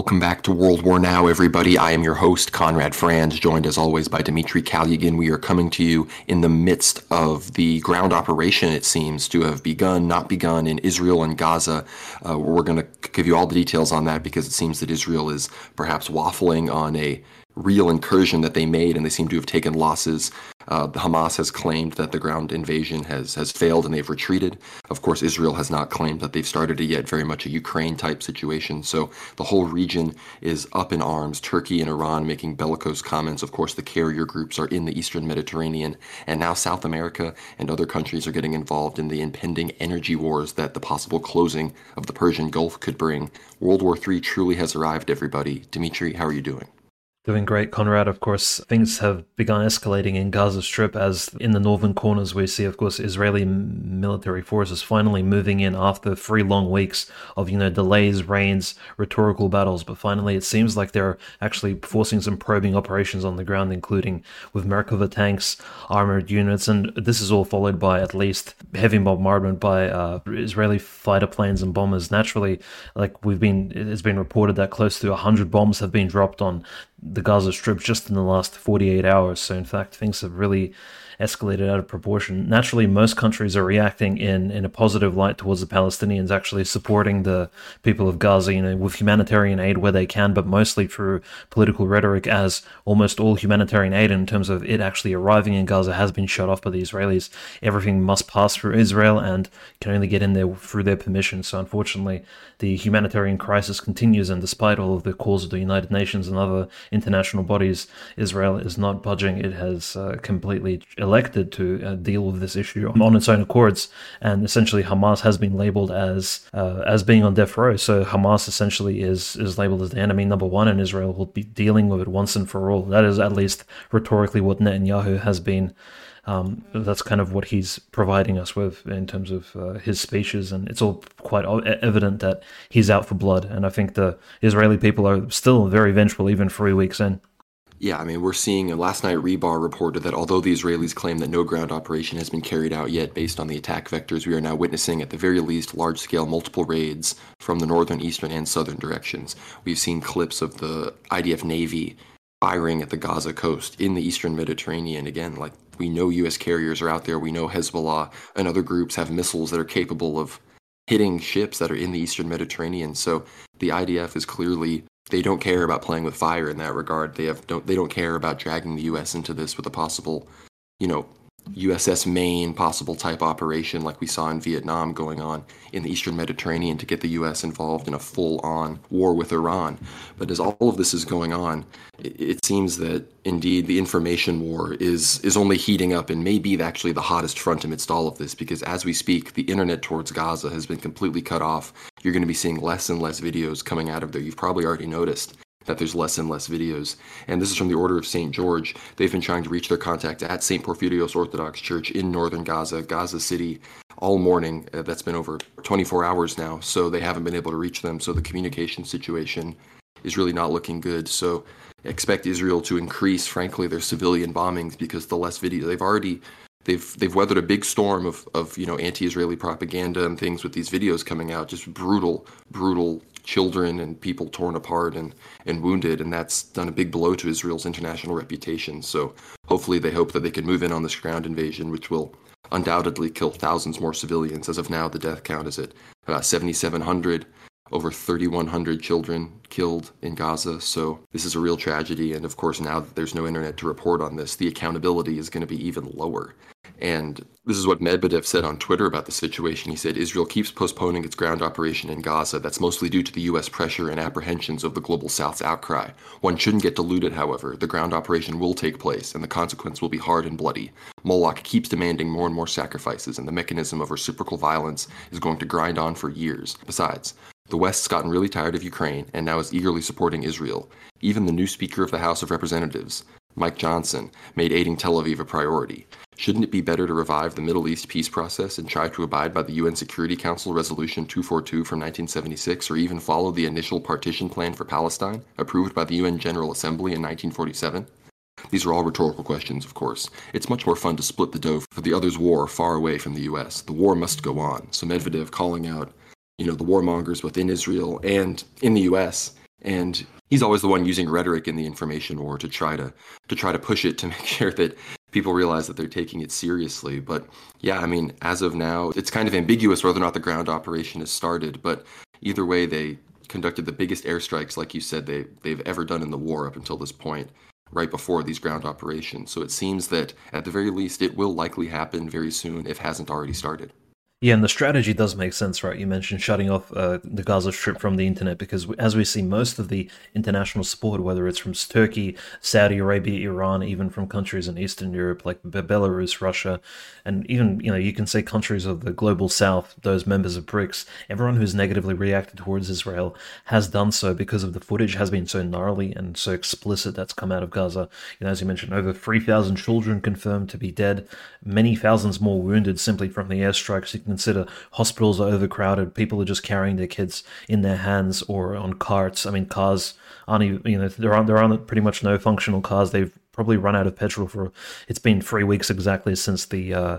Welcome back to World War Now, everybody. I am your host, Conrad Franz, joined as always by Dmitry Kalyagin. We are coming to you in the midst of the ground operation, it seems to have begun, not begun, in Israel and Gaza. Uh, we're going to give you all the details on that because it seems that Israel is perhaps waffling on a real incursion that they made, and they seem to have taken losses. Uh, Hamas has claimed that the ground invasion has has failed and they've retreated. Of course, Israel has not claimed that they've started it yet. Very much a Ukraine type situation. So the whole region is up in arms. Turkey and Iran making bellicose comments. Of course, the carrier groups are in the Eastern Mediterranean, and now South America and other countries are getting involved in the impending energy wars that the possible closing of the Persian Gulf could bring. World War III truly has arrived. Everybody, Dimitri, how are you doing? Doing great, Conrad. Of course, things have begun escalating in Gaza Strip as in the northern corners we see, of course, Israeli military forces finally moving in after three long weeks of, you know, delays, rains, rhetorical battles. But finally, it seems like they're actually forcing some probing operations on the ground, including with Merkava tanks, armored units. And this is all followed by at least heavy bombardment by uh, Israeli fighter planes and bombers. Naturally, like we've been, it's been reported that close to 100 bombs have been dropped on the Gaza Strip just in the last 48 hours. So, in fact, things have really escalated out of proportion. Naturally, most countries are reacting in, in a positive light towards the Palestinians, actually supporting the people of Gaza, you know, with humanitarian aid where they can, but mostly through political rhetoric, as almost all humanitarian aid in terms of it actually arriving in Gaza has been shut off by the Israelis. Everything must pass through Israel and can only get in there through their permission. So, unfortunately, the humanitarian crisis continues, and despite all of the calls of the United Nations and other international bodies, Israel is not budging. It has uh, completely elected to uh, deal with this issue on its own accords, and essentially Hamas has been labeled as uh, as being on death row. So Hamas essentially is is labeled as the enemy number one, and Israel will be dealing with it once and for all. That is at least rhetorically what Netanyahu has been. Um, that's kind of what he's providing us with in terms of uh, his speeches, and it's all quite evident that he's out for blood. And I think the Israeli people are still very vengeful, even three weeks in. Yeah, I mean, we're seeing last night Rybar reported that although the Israelis claim that no ground operation has been carried out yet based on the attack vectors, we are now witnessing at the very least large scale multiple raids from the northern, eastern, and southern directions. We've seen clips of the IDF Navy firing at the Gaza coast in the eastern Mediterranean. Again, like we know US carriers are out there, we know Hezbollah and other groups have missiles that are capable of hitting ships that are in the eastern Mediterranean. So the IDF is clearly they don't care about playing with fire in that regard. They have don't they don't care about dragging the U.S. into this with a possible, you know, USS Maine possible type operation like we saw in Vietnam going on in the Eastern Mediterranean to get the US involved in a full on war with Iran. But as all of this is going on, it, seems that indeed the information war is, is only heating up and may be actually the hottest front amidst all of this because as we speak, the internet towards Gaza has been completely cut off. You're going to be seeing less and less videos coming out of there. You've probably already noticed that there's less and less videos. And this is from the Order of St. George. They've been trying to reach their contact at St. Porphyrios Orthodox Church in northern Gaza, Gaza City, all morning. Uh, that's been over 24 hours now. So they haven't been able to reach them. So the communication situation is really not looking good. So expect Israel to increase, frankly, their civilian bombings because the less video they've already they've they've weathered a big storm of, of you know anti-Israeli propaganda and things with these videos coming out, just brutal, brutal children and people torn apart and, and wounded, and that's done a big blow to Israel's international reputation. So hopefully they hope that they can move in on this ground invasion, which will undoubtedly kill thousands more civilians. As of now, the death count is at uh, about 7,700, over 3,100 children killed in Gaza. So this is a real tragedy. And of course, now that there's no internet to report on this, the accountability is going to be even lower. And this is what Medvedev said on Twitter about the situation. He said Israel keeps postponing its ground operation in Gaza. That's mostly due to the U.S. pressure and apprehensions of the global South's outcry. One shouldn't get deluded, however. The ground operation will take place, and the consequence will be hard and bloody. Moloch keeps demanding more and more sacrifices, and the mechanism of reciprocal violence is going to grind on for years. Besides, the West's gotten really tired of Ukraine and now is eagerly supporting Israel. Even the new Speaker of the House of Representatives, Mike Johnson, made aiding Tel Aviv a priority. Shouldn't it be better to revive the Middle East peace process and try to abide by the UN Security Council Resolution 242 from 1976 or even follow the initial partition plan for Palestine, approved by the UN General Assembly in 1947? These are all rhetorical questions, of course. It's much more fun to split the dough for the other's war far away from the US. The war must go on. So Medvedev calling out, you know, the warmongers within Israel and in the US and he's always the one using rhetoric in the information war to try to to try to push it to make sure that people realize that they're taking it seriously. But yeah, I mean, as of now, it's kind of ambiguous whether or not the ground operation has started. But either way, they conducted the biggest airstrikes, like you said, they they've ever done in the war up until this point, right before these ground operations. So it seems that at the very least, it will likely happen very soon if hasn't already started. Yeah, and the strategy does make sense, right? You mentioned shutting off uh, the Gaza Strip from the internet because, as we see, most of the international support, whether it's from Turkey, Saudi Arabia, Iran, even from countries in Eastern Europe like Belarus, Russia, and even you know you can say countries of the global South, those members of BRICS, everyone who's negatively reacted towards Israel has done so because of the footage has been so gnarly and so explicit that's come out of Gaza. You know, as you mentioned, over three thousand children confirmed to be dead, many thousands more wounded simply from the airstrikes consider hospitals are overcrowded. People are just carrying their kids in their hands or on carts. I mean, cars aren't even, you know, there aren't, there are not pretty much no functional cars. They've probably run out of petrol for, it's been three weeks exactly since the, uh,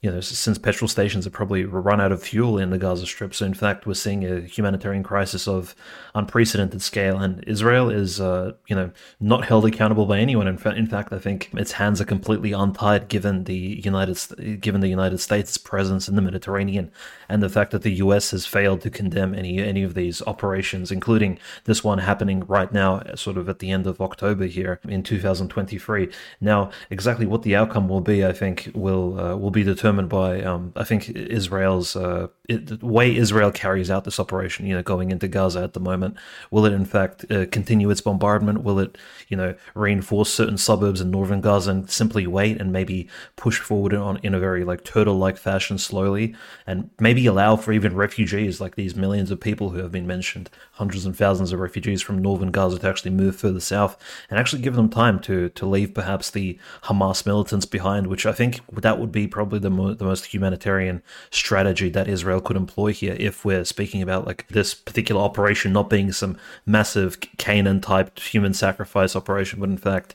you know, since petrol stations have probably run out of fuel in the Gaza Strip. So, in fact, we're seeing a humanitarian crisis of unprecedented scale. And Israel is, uh, you know, not held accountable by anyone. In, fa- in fact, I think its hands are completely untied given the United given the United States' presence in the Mediterranean and the fact that the U.S. has failed to condemn any any of these operations, including this one happening right now, sort of at the end of October here in 2023. Now, exactly what the outcome will be, I think, will uh, will be determined determined by um, I think Israel's uh, it, the way Israel carries out this operation. You know, going into Gaza at the moment, will it in fact uh, continue its bombardment? Will it you know reinforce certain suburbs in northern Gaza and simply wait and maybe push forward on in a very like turtle-like fashion slowly and maybe allow for even refugees like these millions of people who have been mentioned, hundreds and thousands of refugees from northern Gaza to actually move further south and actually give them time to to leave perhaps the Hamas militants behind, which I think that would be probably the mo- the most humanitarian strategy that Israel could employ here if we're speaking about like this particular operation not being some massive Canaan type human sacrifice operation, but in fact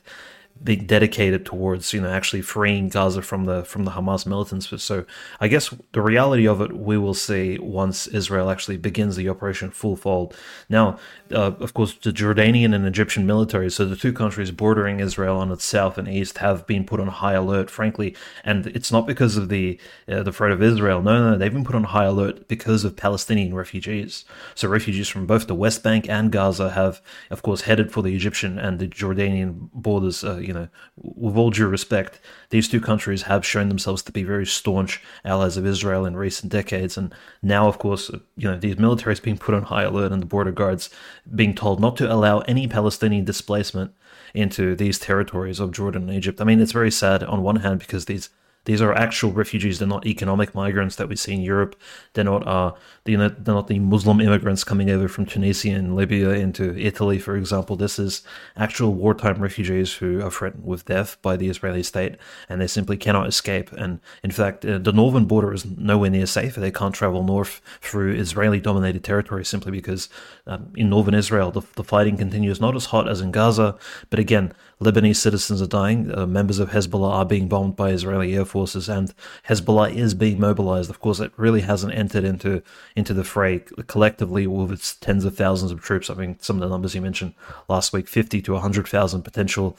be dedicated towards you know actually freeing Gaza from the from the Hamas militants. So I guess the reality of it we will see once Israel actually begins the operation full fold. Now, uh, of course, the Jordanian and Egyptian military, so the two countries bordering Israel on its south and east, have been put on high alert. Frankly, and it's not because of the uh, the threat of Israel. No, no, they've been put on high alert because of Palestinian refugees. So refugees from both the West Bank and Gaza have, of course, headed for the Egyptian and the Jordanian borders. Uh, you know, with all due respect, these two countries have shown themselves to be very staunch allies of Israel in recent decades, and now, of course, you know, these militaries being put on high alert and the border guards being told not to allow any Palestinian displacement into these territories of Jordan and Egypt. I mean, it's very sad on one hand because these these are actual refugees. They're not economic migrants that we see in Europe. They're not uh, they're not, they're not the Muslim immigrants coming over from Tunisia and Libya into Italy, for example. This is actual wartime refugees who are threatened with death by the Israeli state, and they simply cannot escape. And in fact, uh, the northern border is nowhere near safe. They can't travel north through Israeli-dominated territory simply because um, in northern Israel the, the fighting continues not as hot as in Gaza, but again, Lebanese citizens are dying. Uh, members of Hezbollah are being bombed by Israeli air forces, and Hezbollah is being mobilized. Of course, it really hasn't entered into into the fray collectively with its tens of thousands of troops. I mean, some of the numbers you mentioned last week, fifty to hundred thousand potential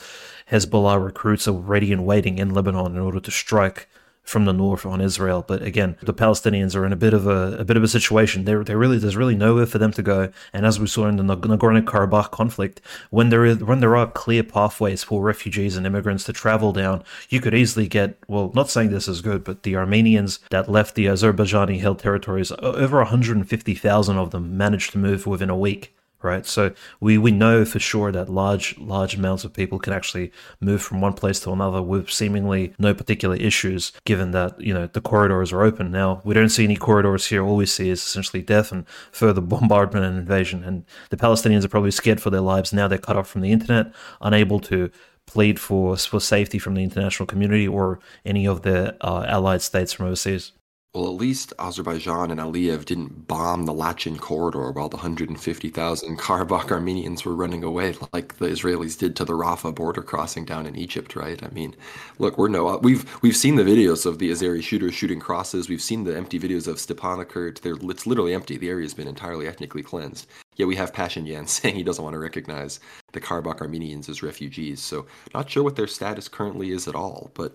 Hezbollah recruits are ready and waiting in Lebanon in order to strike from the north on Israel. But again, the Palestinians are in a bit of a, a bit of a situation. They they really there's really nowhere for them to go. And as we saw in the Nagorno Karabakh conflict, when there is when there are clear pathways for refugees and immigrants to travel down, you could easily get well. Not saying this is good, but the Armenians that left the Azerbaijani held territories, over 150,000 of them managed to move within a week right? So we, we know for sure that large large amounts of people can actually move from one place to another with seemingly no particular issues, given that you know the corridors are open. Now we don't see any corridors here. All we see is essentially death and further bombardment and invasion. And the Palestinians are probably scared for their lives now. They're cut off from the internet, unable to plead for for safety from the international community or any of the uh, allied states from overseas. Well, at least Azerbaijan and Aliyev didn't bomb the Lachin corridor while the 150,000 Karabakh Armenians were running away, like the Israelis did to the Rafah border crossing down in Egypt, right? I mean, look, we're no, we've we've seen the videos of the Azeri shooters shooting crosses. We've seen the empty videos of Stepanakert. They're it's literally empty. The area's been entirely ethnically cleansed. Yet we have Pashinyan saying he doesn't want to recognize the Karabakh Armenians as refugees. So not sure what their status currently is at all, but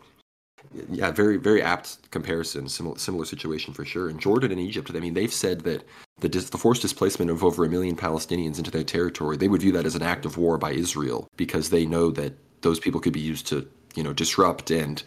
yeah, very very apt comparison. Similar similar situation for sure. And Jordan and Egypt, I mean, they've said that the the forced displacement of over a million Palestinians into their territory, they would view that as an act of war by Israel because they know that those people could be used to you know disrupt and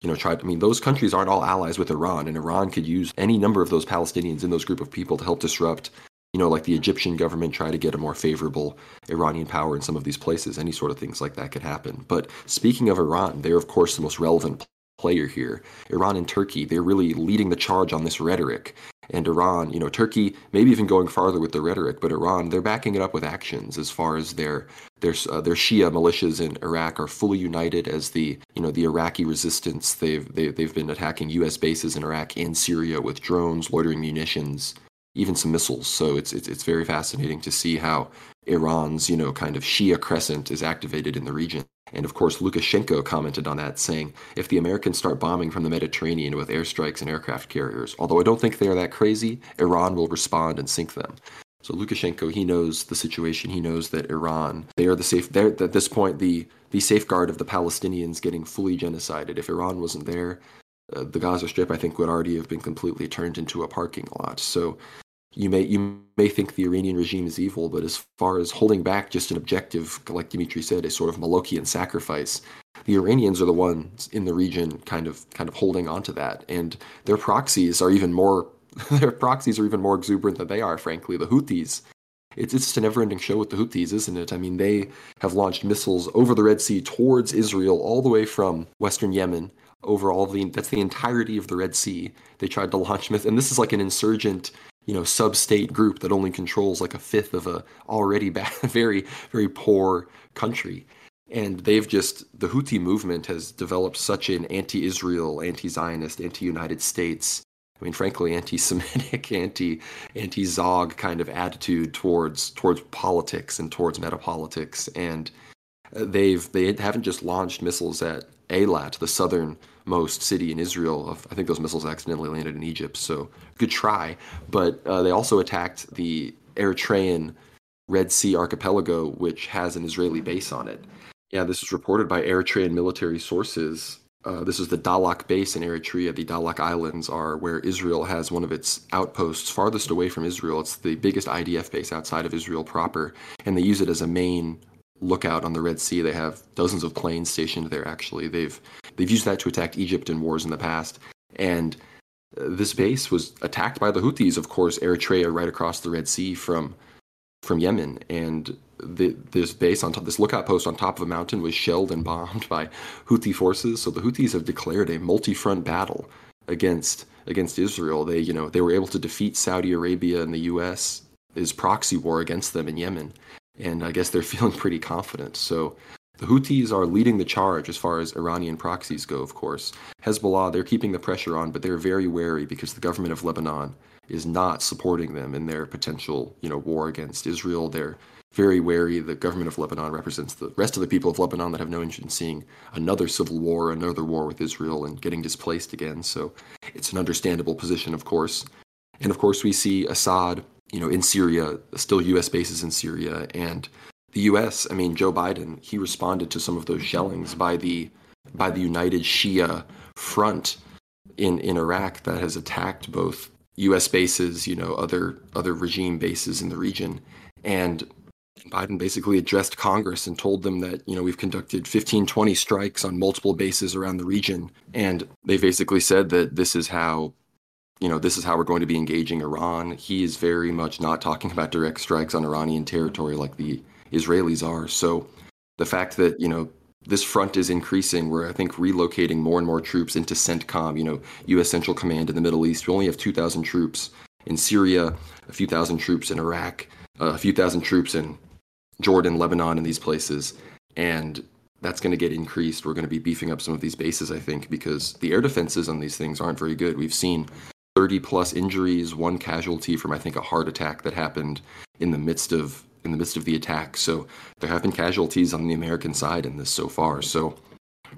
you know try. I mean, those countries aren't all allies with Iran, and Iran could use any number of those Palestinians in those group of people to help disrupt. You know, like the Egyptian government try to get a more favorable Iranian power in some of these places. Any sort of things like that could happen. But speaking of Iran, they're of course the most relevant player here. Iran and Turkey, they're really leading the charge on this rhetoric. And Iran, you know, Turkey, maybe even going farther with the rhetoric, but Iran, they're backing it up with actions as far as their their uh, their Shia militias in Iraq are fully united as the you know the Iraqi resistance. They've they, they've been attacking U.S. bases in Iraq and Syria with drones, loitering munitions, even some missiles. So it's it's it's very fascinating to see how Iran's you know kind of Shia crescent is activated in the region. And of course, Lukashenko commented on that, saying, if the Americans start bombing from the Mediterranean with airstrikes and aircraft carriers, although I don't think they are that crazy, Iran will respond and sink them. So Lukashenko, he knows the situation. He knows that Iran, they are the safe. They're at this point the the safeguard of the Palestinians getting fully genocided. If Iran wasn't there, uh, the Gaza Strip, I think, would already have been completely turned into a parking lot. So you may you may think the Iranian regime is evil, but as far as holding back just an objective, like Dimitri said, a sort of Molochian sacrifice, the Iranians are the ones in the region kind of kind of holding on to that, and their proxies are even more their proxies are even more exuberant than they are. Frankly, the Houthis. It's it's a never-ending show with the Houthis, isn't it? I mean, they have launched missiles over the Red Sea towards Israel, all the way from Western Yemen over all the that's the entirety of the Red Sea. They tried to launch missiles, and this is like an insurgent you know sub-state group that only controls like a fifth of a already bad, very very poor country. And they've just the Houthi movement has developed such an anti-Israel, anti-Zionist, anti-United States, I mean frankly anti-Semitic, anti anti-Zog kind of attitude towards towards politics and towards metapolitics. And uh, they've they haven't just launched missiles at Eilat, the southernmost city in Israel. I think those missiles accidentally landed in Egypt, so good try. But uh, they also attacked the Eritrean Red Sea archipelago, which has an Israeli base on it. Yeah, this was reported by Eritrean military sources. Uh, this is the Dahlak base in Eritrea. The Dahlak Islands are where Israel has one of its outposts farthest away from Israel. It's the biggest IDF base outside of Israel proper, and they use it as a main lookout on the Red Sea. They have dozens of planes stationed there. Actually, they've they've used that to attack Egypt in wars in the past, and uh, this base was attacked by the Houthis. Of course, Eritrea, right across the Red Sea from from Yemen, and the, this base on top, this lookout post on top of a mountain was shelled and bombed by Houthi forces. So the Houthis have declared a multi-front battle against against Israel. They you know they were able to defeat Saudi Arabia and the U.S. is proxy war against them in Yemen and I guess they're feeling pretty confident. So the Houthis are leading the charge as far as Iranian proxies go, of course. Hezbollah, they're keeping the pressure on, but they're very wary because the government of Lebanon is not supporting them in their potential, you know, war against Israel. They're very wary. The government of Lebanon represents the rest of the people of Lebanon that have no interest in seeing another civil war, another war with Israel, and getting displaced again. So it's an understandable position, of course. And of course, we see Assad you know, in Syria, still U.S. bases in Syria, and the U.S. I mean, Joe Biden, he responded to some of those shellings by the by the United Shia Front in in Iraq that has attacked both U.S. bases, you know, other other regime bases in the region, and Biden basically addressed Congress and told them that, you know, we've conducted 15, 20 strikes on multiple bases around the region. And they basically said that this is how you know, this is how we're going to be engaging Iran. He is very much not talking about direct strikes on Iranian territory like the Israelis are. So the fact that, you know, this front is increasing. We're, I think, relocating more and more troops into CENTCOM, you know, U.S. Central Command in the Middle East. We only have 2,000 troops in Syria, a few thousand troops in Iraq, uh, a few thousand troops in Jordan, Lebanon, and these places. And that's going to get increased. We're going to be beefing up some of these bases, I think, because the air defenses on these things aren't very good. We've seen 30 plus injuries, one casualty from I think a heart attack that happened in the midst of in the midst of the attack. So there have been casualties on the American side in this so far. So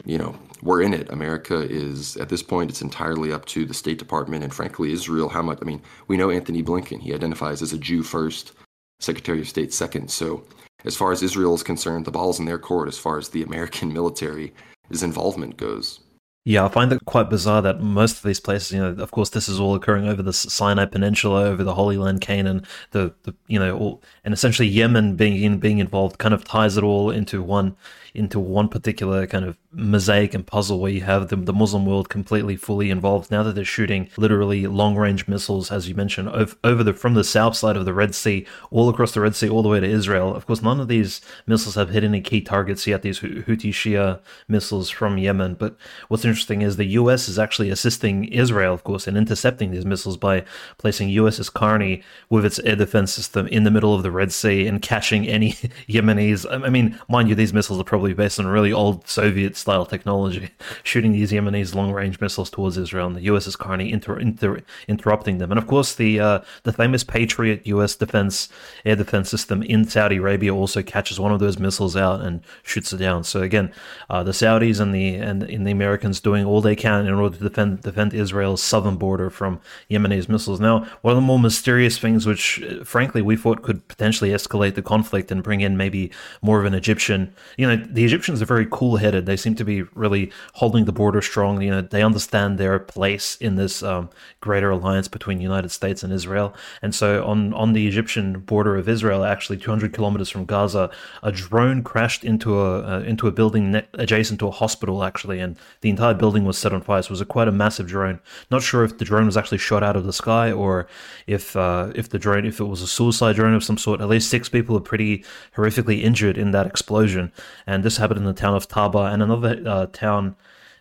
you know, we're in it. America is at this point it's entirely up to the State Department and frankly Israel how much I mean, we know Antony Blinken, he identifies as a Jew first, Secretary of State second. So as far as Israel is concerned, the ball's in their court as far as the American military his involvement goes. Yeah, I find it quite bizarre that most of these places, you know, of course, this is all occurring over the Sinai Peninsula, over the Holy Land, Canaan, the, the you know, all, and essentially Yemen being being involved kind of ties it all into one into one particular kind of mosaic and puzzle where you have the, the Muslim world completely fully involved. Now that they're shooting literally long range missiles, as you mentioned, over, over the from the south side of the Red Sea, all across the Red Sea, all the way to Israel. Of course, none of these missiles have hit any key targets yet. These Houthi Shia missiles from Yemen. But what's interesting is the U.S. is actually assisting Israel, of course, in intercepting these missiles by placing USS Carney with its air defense system in the middle of the Red Sea and catching any Yemenis. I mean, mind you, these missiles are probably probably based on really old Soviet style technology, shooting these Yemenis long range missiles towards Israel, and the USS Carney inter- inter- interrupting them. And of course, the uh, the famous Patriot U.S. defense air defense system in Saudi Arabia also catches one of those missiles out and shoots it down. So again, uh, the Saudis and the and, and the Americans doing all they can in order to defend defend Israel's southern border from Yemenis missiles. Now, one of the more mysterious things, which uh, frankly we thought could potentially escalate the conflict and bring in maybe more of an Egyptian, you know, the Egyptians are very cool headed. They seem to be really holding the border strong. You know, they understand their place in this um, greater alliance between the United States and Israel. And so, on on the Egyptian border of Israel, actually 200 kilometers from Gaza, a drone crashed into a uh, into a building ne- adjacent to a hospital, actually, and the entire building was set on fire. So it was a quite a massive drone. Not sure if the drone was actually shot out of the sky or if uh, if the drone if it was a suicide drone of some sort. At least six people are pretty horrifically injured in that explosion, and and this happened in the town of Taba and another uh, town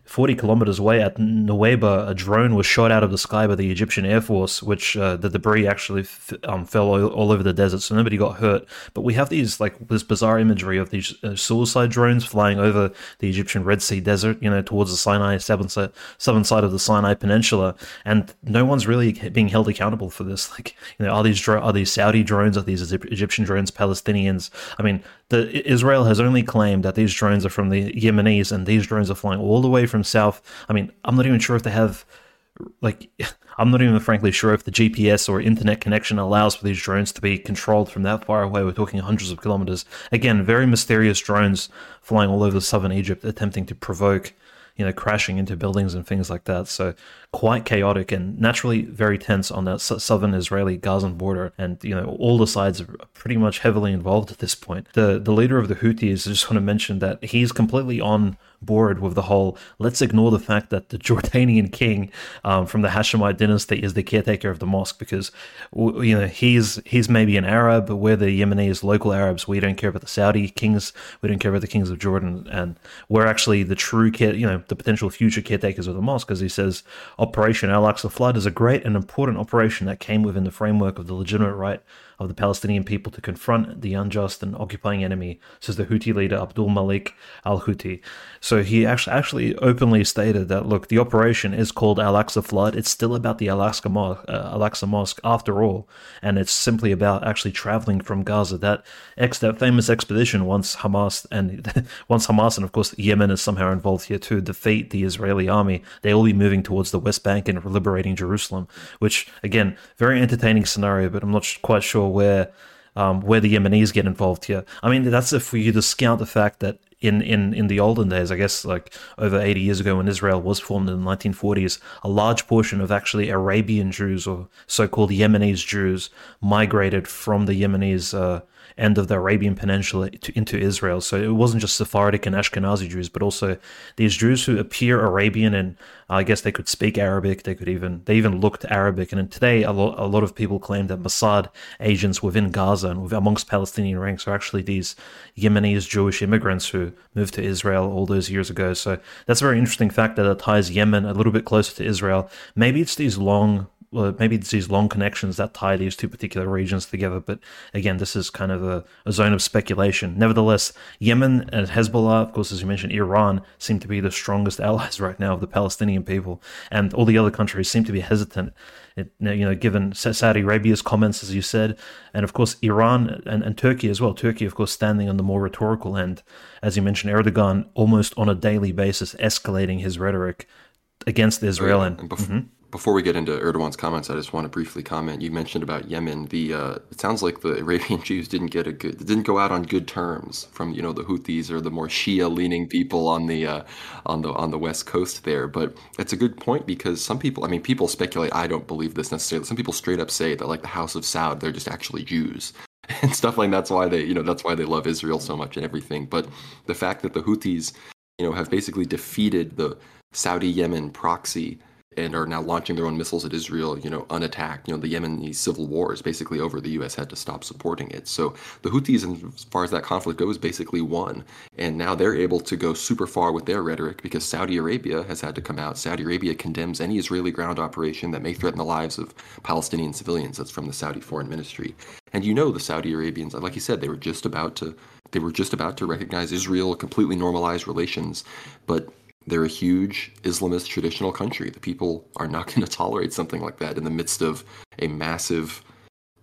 40 kilometers away at Nuweiba, a drone was shot out of the sky by the Egyptian Air Force, which uh, the debris actually f- um, fell all, all, over the desert, so nobody got hurt. But we have these like this bizarre imagery of these uh, suicide drones flying over the Egyptian Red Sea desert, you know, towards the Sinai southern side, southern side of the Sinai Peninsula, and no one's really being held accountable for this. Like, you know, are these dro- are these Saudi drones? Are these Egyptian drones? Palestinians? I mean, the Israel has only claimed that these drones are from the Yemenis, and these drones are flying all the way from south. I mean, I'm not even sure if they have like I'm not even frankly sure if the GPS or internet connection allows for these drones to be controlled from that far away. We're talking hundreds of kilometers. Again, very mysterious drones flying all over southern Egypt, attempting to provoke, you know, crashing into buildings and things like that. So quite chaotic and naturally very tense on that southern Israeli Gazan border. And, you know, all the sides are pretty much heavily involved at this point. The, the leader of the Houthis, I just want to mention that he's completely on board with the whole let's ignore the fact that the Jordanian king um, from the Hashemite dynasty is the caretaker of the mosque because you know he's he's maybe an Arab but we're the Yemenis local Arabs. We don't care about the Saudi kings. We don't care about the kings of Jordan. And we're actually the true care you know the potential future caretakers of the mosque as he says Operation Al Aqsa Flood is a great and important operation that came within the framework of the legitimate right of the Palestinian people to confront the unjust and occupying enemy, says the Houthi leader Abdul Malik al Houthi. So he actually, actually openly stated that, look, the operation is called Al Aqsa Flood. It's still about the Al Aqsa, Mosque, uh, Mosque after all, and it's simply about actually traveling from Gaza. That ex, that famous expedition once Hamas and once Hamas and of course Yemen is somehow involved here too, defeat the Israeli army, they will be moving towards the West Bank and liberating Jerusalem. Which again, very entertaining scenario, but I'm not quite sure where um, where the Yemenis get involved here. I mean, that's if you discount the fact that in, in, in the olden days, I guess like over 80 years ago when Israel was formed in the 1940s, a large portion of actually Arabian Jews or so-called Yemenis Jews migrated from the Yemenis uh, end of the Arabian Peninsula to, into Israel. So it wasn't just Sephardic and Ashkenazi Jews, but also these Jews who appear Arabian and uh, I guess they could speak Arabic. They could even they even looked Arabic. And today, a lot a lot of people claim that Mossad agents within Gaza and amongst Palestinian ranks are actually these Yemenis Jewish immigrants who moved to Israel all those years ago. So that's a very interesting fact that it ties Yemen a little bit closer to Israel. Maybe it's these long well, maybe it's these long connections that tie these two particular regions together. But again, this is kind of a, a zone of speculation. Nevertheless, Yemen and Hezbollah, of course, as you mentioned, Iran seem to be the strongest allies right now of the Palestinian people, and all the other countries seem to be hesitant. It, you know, given Saudi Arabia's comments, as you said, and of course Iran and, and Turkey as well. Turkey, of course, standing on the more rhetorical end, as you mentioned, Erdogan almost on a daily basis escalating his rhetoric against Israel. And, and mm-hmm. Before we get into Erdogan's comments, I just want to briefly comment. You mentioned about Yemen. The uh, it sounds like the Arabian Jews didn't get a good, didn't go out on good terms from you know the Houthis or the more Shia-leaning people on the uh, on the on the west coast there. But it's a good point because some people, I mean, people speculate. I don't believe this necessarily. Some people straight up say that like the House of Saud, they're just actually Jews and stuff like that's why they you know that's why they love Israel so much and everything. But the fact that the Houthis you know have basically defeated the Saudi Yemen proxy and are now launching their own missiles at Israel, you know, unattacked. You know, the Yemeni civil war is basically over. The U.S. had to stop supporting it. So the Houthis, as far as that conflict goes, basically won. And now they're able to go super far with their rhetoric because Saudi Arabia has had to come out. Saudi Arabia condemns any Israeli ground operation that may threaten the lives of Palestinian civilians. That's from the Saudi Foreign Ministry. And you know, the Saudi Arabians, like you said, they were just about to they were just about to recognize Israel, completely normalize relations, but they're a huge Islamist traditional country. The people are not going to tolerate something like that in the midst of a massive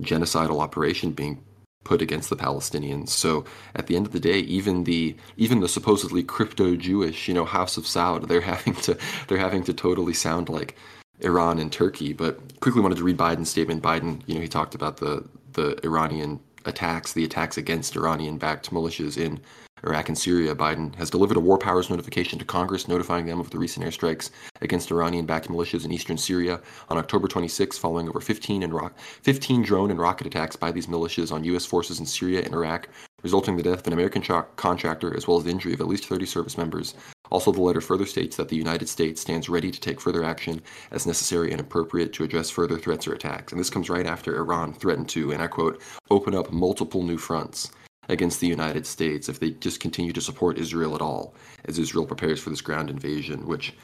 genocidal operation being put against the Palestinians. So at the end of the day, even the even the supposedly crypto Jewish, you know, House of Saud, they're having to they're having to totally sound like Iran and Turkey. But quickly wanted to read Biden's statement. Biden, you know, he talked about the the Iranian attacks, the attacks against Iranian backed militias in Iraq and Syria, Biden has delivered a war powers notification to Congress notifying them of the recent airstrikes against Iranian backed militias in eastern Syria on October 26, following over 15, and ro- 15 drone and rocket attacks by these militias on U.S. forces in Syria and Iraq, resulting in the death of an American contractor as well as the injury of at least 30 service members. Also, the letter further states that the United States stands ready to take further action as necessary and appropriate to address further threats or attacks. And this comes right after Iran threatened to, and I quote, open up multiple new fronts against the United States if they just continue to support Israel at all, as Israel prepares for this ground invasion, which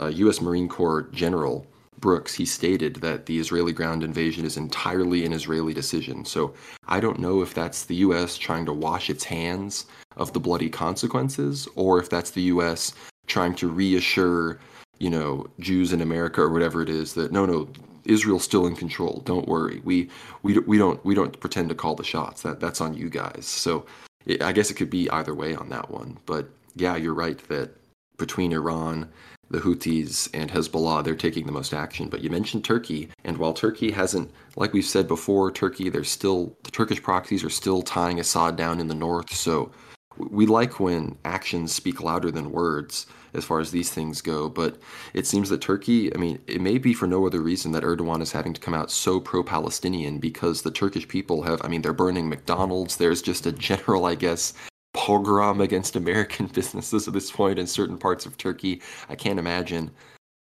uh, U.S. Marine Corps General Brooks, he stated that the Israeli ground invasion is entirely an Israeli decision. So I don't know if that's the U.S. trying to wash its hands of the bloody consequences, or if that's the U.S. trying to reassure, you know, Jews in America or whatever it is that no, no, Israel's still in control. Don't worry. We we we don't we don't pretend to call the shots. That that's on you guys. So it, I guess it could be either way on that one. But yeah, you're right that between Iran, the Houthis, and Hezbollah, they're taking the most action. But you mentioned Turkey, and while Turkey hasn't, like we've said before, Turkey, there's still the Turkish proxies are still tying Assad down in the north. So we like when actions speak louder than words as far as these things go. But it seems that Turkey, I mean, it may be for no other reason that Erdogan is having to come out so pro Palestinian because the Turkish people have, I mean, they're burning McDonald's. There's just a general, I guess, pogrom against American businesses at this point in certain parts of Turkey. I can't imagine,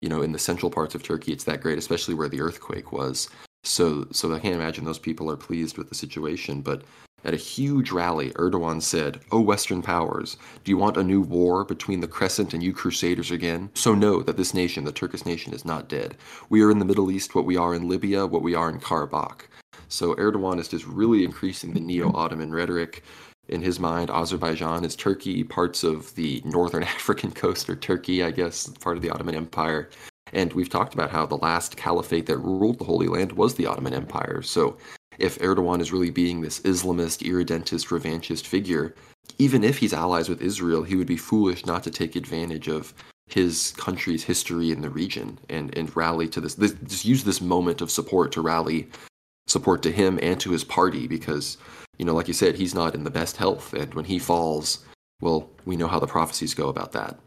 you know, in the central parts of Turkey, it's that great, especially where the earthquake was. So, so I can't imagine those people are pleased with the situation. But at a huge rally, Erdogan said, O Western powers, do you want a new war between the Crescent and you Crusaders again? So know that this nation, the Turkish nation, is not dead. We are in the Middle East what we are in Libya, what we are in Karabakh. So Erdogan is just really increasing the neo Ottoman rhetoric. In his mind, Azerbaijan is Turkey, parts of the northern African coast are Turkey, I guess, part of the Ottoman Empire. And we've talked about how the last caliphate that ruled the Holy Land was the Ottoman Empire. So if Erdogan is really being this Islamist, irredentist, revanchist figure, even if he's allies with Israel, he would be foolish not to take advantage of his country's history in the region and, and rally to this, this just use this moment of support to rally support to him and to his party because you know like you said he's not in the best health and when he falls well we know how the prophecies go about that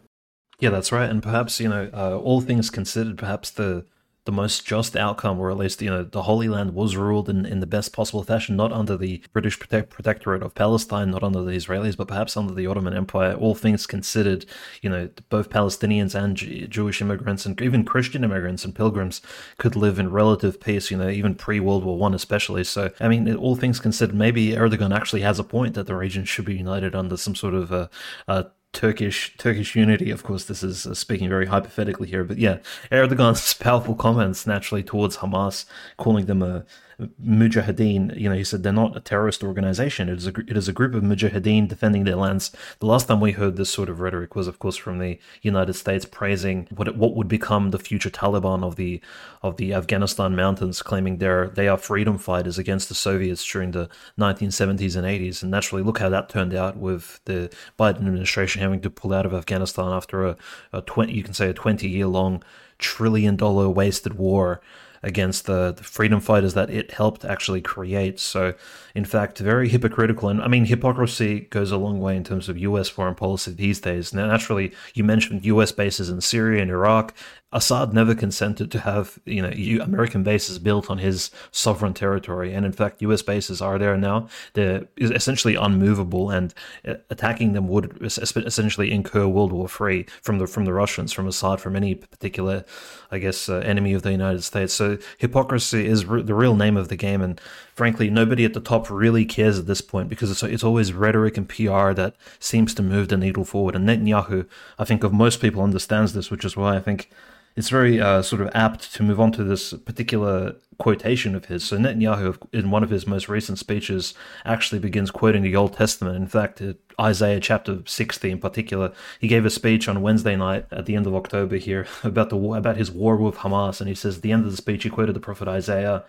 yeah that's right and perhaps you know uh, all things considered perhaps the the most just outcome, or at least you know the Holy Land was ruled in, in the best possible fashion, not under the British protect- protectorate of Palestine, not under the Israelis, but perhaps under the Ottoman Empire. All things considered, you know both Palestinians and G- Jewish immigrants and even Christian immigrants and pilgrims could live in relative peace. You know even pre World War One, especially. So I mean, all things considered, maybe Erdogan actually has a point that the region should be united under some sort of a, a Turkish Turkish unity. Of course, this is uh, speaking very hypothetically here, but yeah, Erdogan's powerful comments naturally towards Hamas, calling them a Mujahideen, you know, he said they're not a terrorist organization. It is a, it is a group of Mujahideen defending their lands. The last time we heard this sort of rhetoric was, of course, from the United States praising what what would become the future Taliban of the of the Afghanistan mountains, claiming they're they are freedom fighters against the Soviets during the 1970s and 80s. And naturally, look how that turned out with the Biden administration having to pull out of Afghanistan after a, a 20 you can say a 20 year long trillion dollar wasted war against the, the freedom fighters that it helped actually create. So, in fact, very hypocritical. And I mean, hypocrisy goes a long way in terms of US foreign policy these days. Now, naturally, you mentioned US bases in Syria and Iraq. Assad never consented to have you know American bases built on his sovereign territory, and in fact, U.S. bases are there now. They're essentially unmovable, and uh, attacking them would essentially incur World War Three from the from the Russians, from Assad, from any particular, I guess, uh, enemy of the United States. So hypocrisy is re- the real name of the game, and frankly, nobody at the top really cares at this point because it's it's always rhetoric and PR that seems to move the needle forward. And Netanyahu, I think, of most people understands this, which is why I think it's very uh, sort of apt to move on to this particular quotation of his. So Netanyahu, in one of his most recent speeches, actually begins quoting the Old Testament. In fact, Isaiah chapter 60 in particular, he gave a speech on Wednesday night at the end of October here about the about his war with Hamas, and he says at the end of the speech he quoted the prophet Isaiah,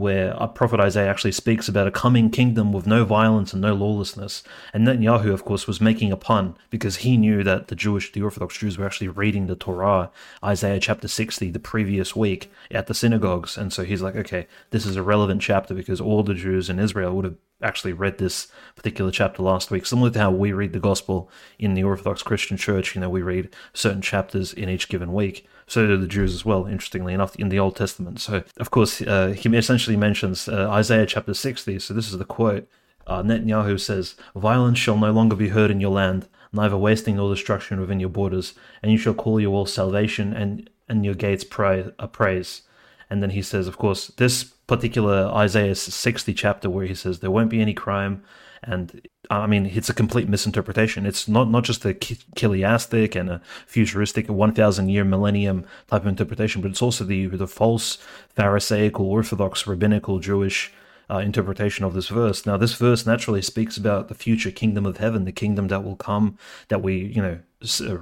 where Prophet Isaiah actually speaks about a coming kingdom with no violence and no lawlessness. And Netanyahu, of course, was making a pun because he knew that the Jewish, the Orthodox Jews were actually reading the Torah, Isaiah chapter 60, the previous week at the synagogues. And so he's like, okay, this is a relevant chapter because all the Jews in Israel would have actually read this particular chapter last week, similar to how we read the gospel in the Orthodox Christian Church. You know, we read certain chapters in each given week. So do the Jews as well, interestingly enough, in the Old Testament. So, of course, uh, he essentially mentions uh, Isaiah chapter 60. So, this is the quote uh, Netanyahu says, Violence shall no longer be heard in your land, neither wasting nor destruction within your borders, and you shall call your walls salvation and, and your gates pray, a praise. And then he says, of course, this particular Isaiah 60 chapter where he says there won't be any crime. And I mean, it's a complete misinterpretation. It's not, not just a chiliastic and a futuristic, a 1,000 year millennium type of interpretation, but it's also the, the false Pharisaical, Orthodox, rabbinical, Jewish uh, interpretation of this verse. Now, this verse naturally speaks about the future kingdom of heaven, the kingdom that will come, that we, you know,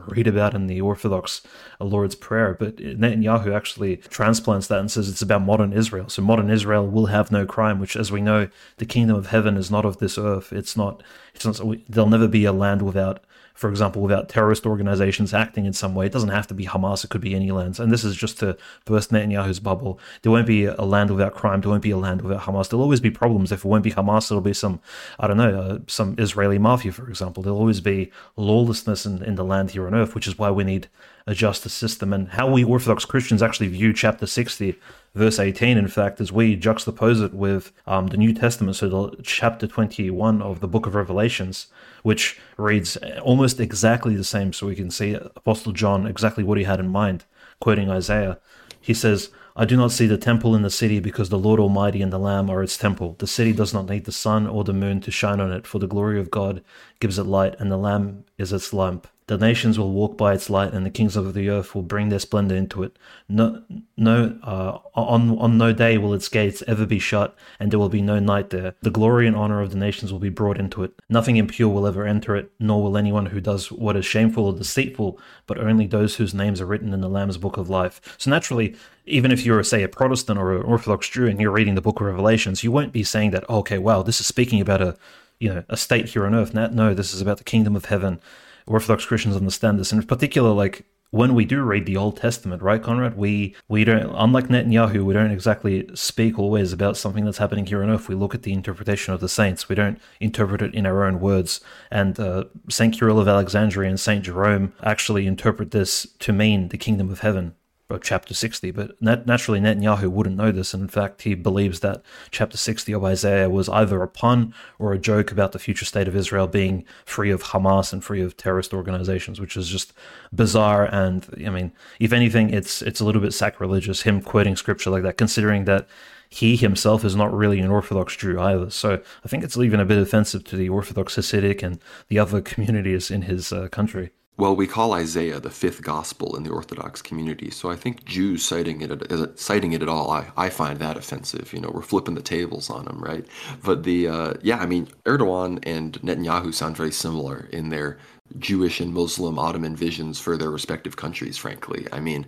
read about in the Orthodox uh, Lord's Prayer. But Netanyahu actually transplants that and says it's about modern Israel. So modern Israel will have no crime, which, as we know, the kingdom of heaven is not of this earth. It's not. It's not. There'll never be a land without for example, without terrorist organizations acting in some way. It doesn't have to be Hamas, it could be any land. And this is just to burst Netanyahu's bubble. There won't be a land without crime, there won't be a land without Hamas. There'll always be problems. If it won't be Hamas, it'll be some, I don't know, uh, some Israeli mafia, for example. There'll always be lawlessness in, in the land here on earth, which is why we need a justice system. And how we Orthodox Christians actually view chapter 60 verse 18, in fact, as we juxtapose it with um, the New Testament, so the chapter 21 of the book of Revelations, which reads almost exactly the same. So we can see Apostle John exactly what he had in mind, quoting Isaiah. He says, I do not see the temple in the city because the Lord Almighty and the Lamb are its temple. The city does not need the sun or the moon to shine on it, for the glory of God gives it light, and the Lamb is its lamp. The nations will walk by its light, and the kings of the earth will bring their splendor into it. No, no, uh, on on no day will its gates ever be shut, and there will be no night there. The glory and honor of the nations will be brought into it. Nothing impure will ever enter it, nor will anyone who does what is shameful or deceitful, but only those whose names are written in the Lamb's book of life. So naturally, even if you're, say, a Protestant or an Orthodox Jew, and you're reading the book of Revelations, you won't be saying that, okay, wow, this is speaking about a you know a state here on earth. No, this is about the kingdom of heaven Orthodox Christians understand this, and in particular, like when we do read the Old Testament, right, Conrad? We we don't, unlike Netanyahu, we don't exactly speak always about something that's happening here on earth. We look at the interpretation of the saints. We don't interpret it in our own words. And uh, Saint Cyril of Alexandria and Saint Jerome actually interpret this to mean the kingdom of heaven of chapter 60. But nat- naturally, Netanyahu wouldn't know this. And in fact, he believes that chapter 60 of Isaiah was either a pun or a joke about the future state of Israel being free of Hamas and free of terrorist organizations, which is just bizarre. And I mean, if anything, it's it's a little bit sacrilegious him quoting scripture like that, considering that he himself is not really an Orthodox Jew either. So I think it's even a bit offensive to the Orthodox Hasidic and the other communities in his uh, country. Well, we call Isaiah the fifth gospel in the Orthodox community, so I think Jews citing it citing it at all, I, I find that offensive. You know, we're flipping the tables on them, right? But the uh, yeah, I mean, Erdogan and Netanyahu sound very similar in their Jewish and Muslim Ottoman visions for their respective countries. Frankly, I mean,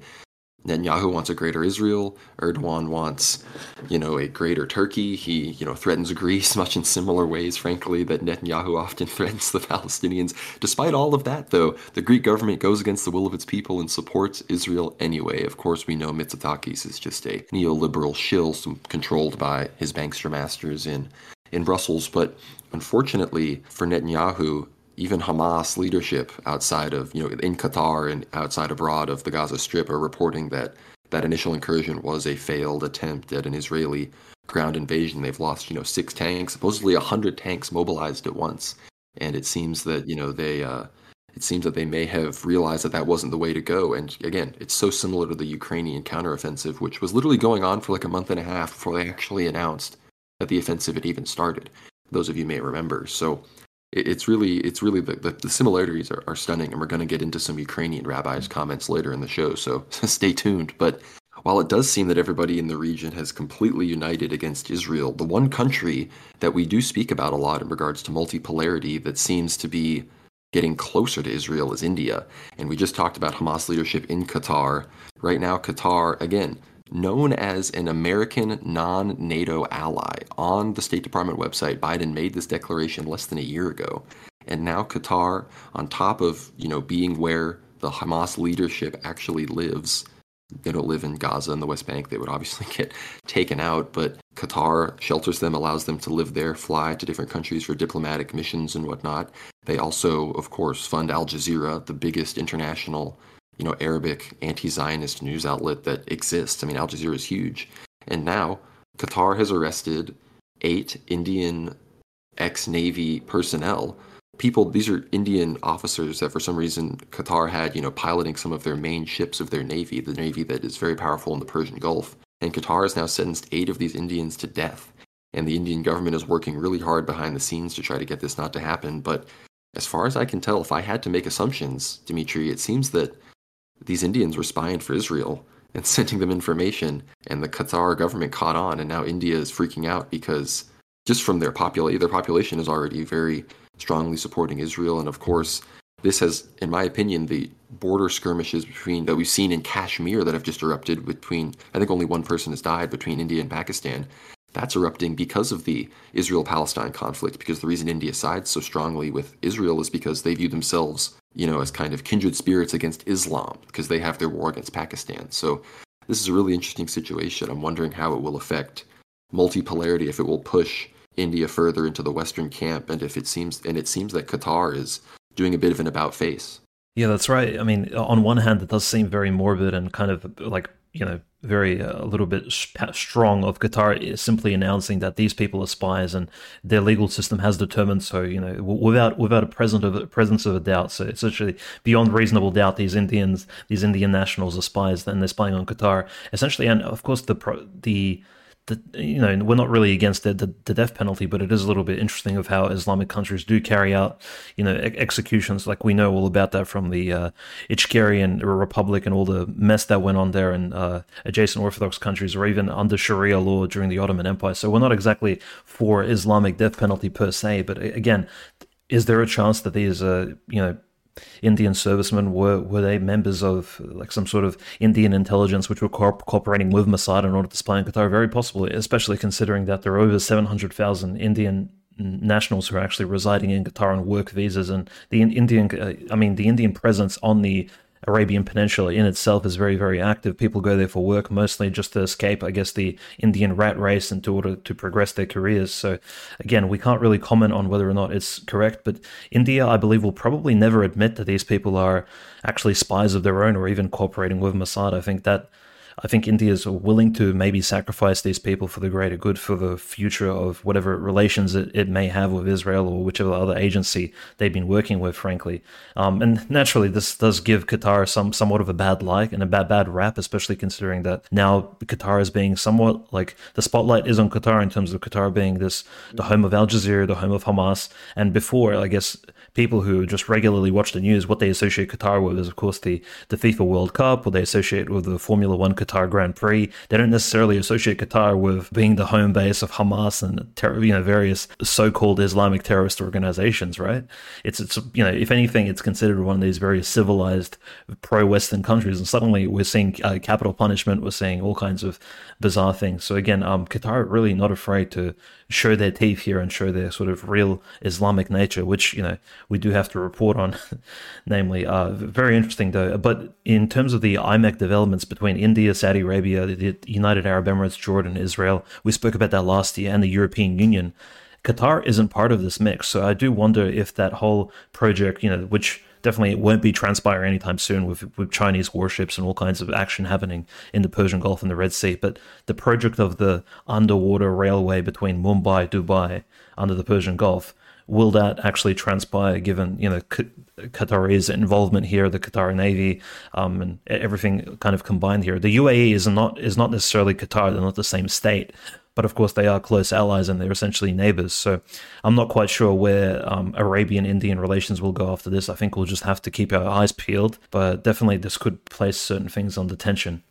Netanyahu wants a greater Israel. Erdogan wants, you know, a greater Turkey. He, you know, threatens Greece much in similar ways, frankly, that Netanyahu often threatens the Palestinians. Despite all of that, though, the Greek government goes against the will of its people and supports Israel anyway. Of course, we know Mitsotakis is just a neoliberal shill controlled by his bankster masters in in Brussels. But unfortunately for Netanyahu, even Hamas leadership outside of, you know, in Qatar and outside abroad of the Gaza Strip are reporting that that initial incursion was a failed attempt at an Israeli ground invasion. They've lost, you know, six tanks, supposedly hundred tanks mobilized at once, and it seems that you know they. Uh, it seems that they may have realized that that wasn't the way to go. And again, it's so similar to the Ukrainian counteroffensive, which was literally going on for like a month and a half before they actually announced that the offensive had even started. Those of you may remember. So it's really it's really the, the, similarities are, are, stunning and we're going to get into some ukrainian rabbis comments later in the show so stay tuned. But while it does seem that everybody in the region has completely united against israel the one country that we do speak about a lot in regards to multipolarity that seems to be getting closer to israel is india. And we just talked about hamas leadership in qatar. Right now qatar again known as an American non NATO ally. On the State Department website, Biden made this declaration less than a year ago. And now Qatar, on top of, you know, being where the Hamas leadership actually lives, they don't live in Gaza and the West Bank. They would obviously get taken out, but Qatar shelters them, allows them to live there, fly to different countries for diplomatic missions and whatnot. They also, of course, fund Al Jazeera, the biggest international you know, Arabic anti-Zionist news outlet that exists. I mean, Al Jazeera is huge, and now Qatar has arrested eight Indian ex-Navy personnel. People, these are Indian officers that for some reason Qatar had, you know, piloting some of their main ships of their navy, the navy that is very powerful in the Persian Gulf. And Qatar has now sentenced eight of these Indians to death. And the Indian government is working really hard behind the scenes to try to get this not to happen. But as far as I can tell, if I had to make assumptions, Dimitri, it seems that these Indians were spying for Israel and sending them information, and the Qatar government caught on, and now India is freaking out because just from their population, their population is already very strongly supporting Israel, and of course, this has, in my opinion, the border skirmishes between that we've seen in Kashmir that have just erupted between. I think only one person has died between India and Pakistan. That's erupting because of the Israel Palestine conflict, because the reason India sides so strongly with Israel is because they view themselves, you know, as kind of kindred spirits against Islam, because they have their war against Pakistan. So this is a really interesting situation. I'm wondering how it will affect multipolarity, if it will push India further into the Western camp, and if it seems and it seems that Qatar is doing a bit of an about face. Yeah, that's right. I mean, on one hand, it does seem very morbid and kind of like you know very uh, a little bit strong of Qatar simply announcing that these people are spies and their legal system has determined so you know without without a present of a presence of a doubt. So it's actually beyond reasonable doubt these Indians these Indian nationals are spies and they're spying on Qatar. Essentially and of course the the the, you know, we're not really against the, the, the, death penalty, but it is a little bit interesting of how Islamic countries do carry out, you know, executions. Like we know all about that from the uh, Republic and all the mess that went on there in uh, adjacent Orthodox countries, or even under Sharia law during the Ottoman Empire. So we're not exactly for Islamic death penalty per se, but again, is there a chance that these, uh, you know, Indian servicemen were were they members of like some sort of Indian intelligence which were co- cooperating with Mossad in order to spy on Qatar? Very possible, especially considering that there are over seven hundred thousand Indian nationals who are actually residing in Qatar on work visas, and the Indian, uh, I mean, the Indian presence on the Arabian Peninsula in itself is very, very active. People go there for work, mostly just to escape, I guess, the Indian rat race and to order to progress their careers. So, again, we can't really comment on whether or not it's correct, but India, I believe, will probably never admit that these people are actually spies of their own or even cooperating with Mossad. I think that I think India is willing to maybe sacrifice these people for the greater good, for the future of whatever relations it, it may have with Israel or whichever other agency they've been working with, frankly. Um, and naturally, this does give Qatar some somewhat of a bad like and a bad bad rap, especially considering that now Qatar is being somewhat like the spotlight is on Qatar in terms of Qatar being this the home of Al Jazeera, the home of Hamas, and before I guess people who just regularly watch the news, what they associate Qatar with is, of course, the, the FIFA World Cup, or they associate with the Formula One Qatar Grand Prix. They don't necessarily associate Qatar with being the home base of Hamas and ter- you know various so-called Islamic terrorist organizations. Right? It's it's you know if anything, it's considered one of these very civilized pro-Western countries, and suddenly we're seeing uh, capital punishment. We're seeing all kinds of bizarre things. So again, um, Qatar really not afraid to show their teeth here and show their sort of real Islamic nature, which you know we do have to report on. namely, uh, very interesting though. But in terms of the IMEC developments between India, Saudi Arabia, the United Arab Emirates, Jordan, Israel, we spoke about that last year, and the European Union. Qatar isn't part of this mix, so I do wonder if that whole project, you know, which definitely it won't be transpiring anytime soon with with Chinese warships and all kinds of action happening in the Persian Gulf and the Red Sea. But the project of the underwater railway between Mumbai, Dubai, under the Persian Gulf, will that actually transpire given you know Qatar's involvement here, the Qatar Navy, um, and everything kind of combined here? The UAE is not is not necessarily Qatar; they're not the same state, but of course they are close allies and they're essentially neighbors. So I'm not quite sure where um, Arabian Indian relations will go after this. I think we'll just have to keep our eyes peeled, but definitely this could place certain things under tension.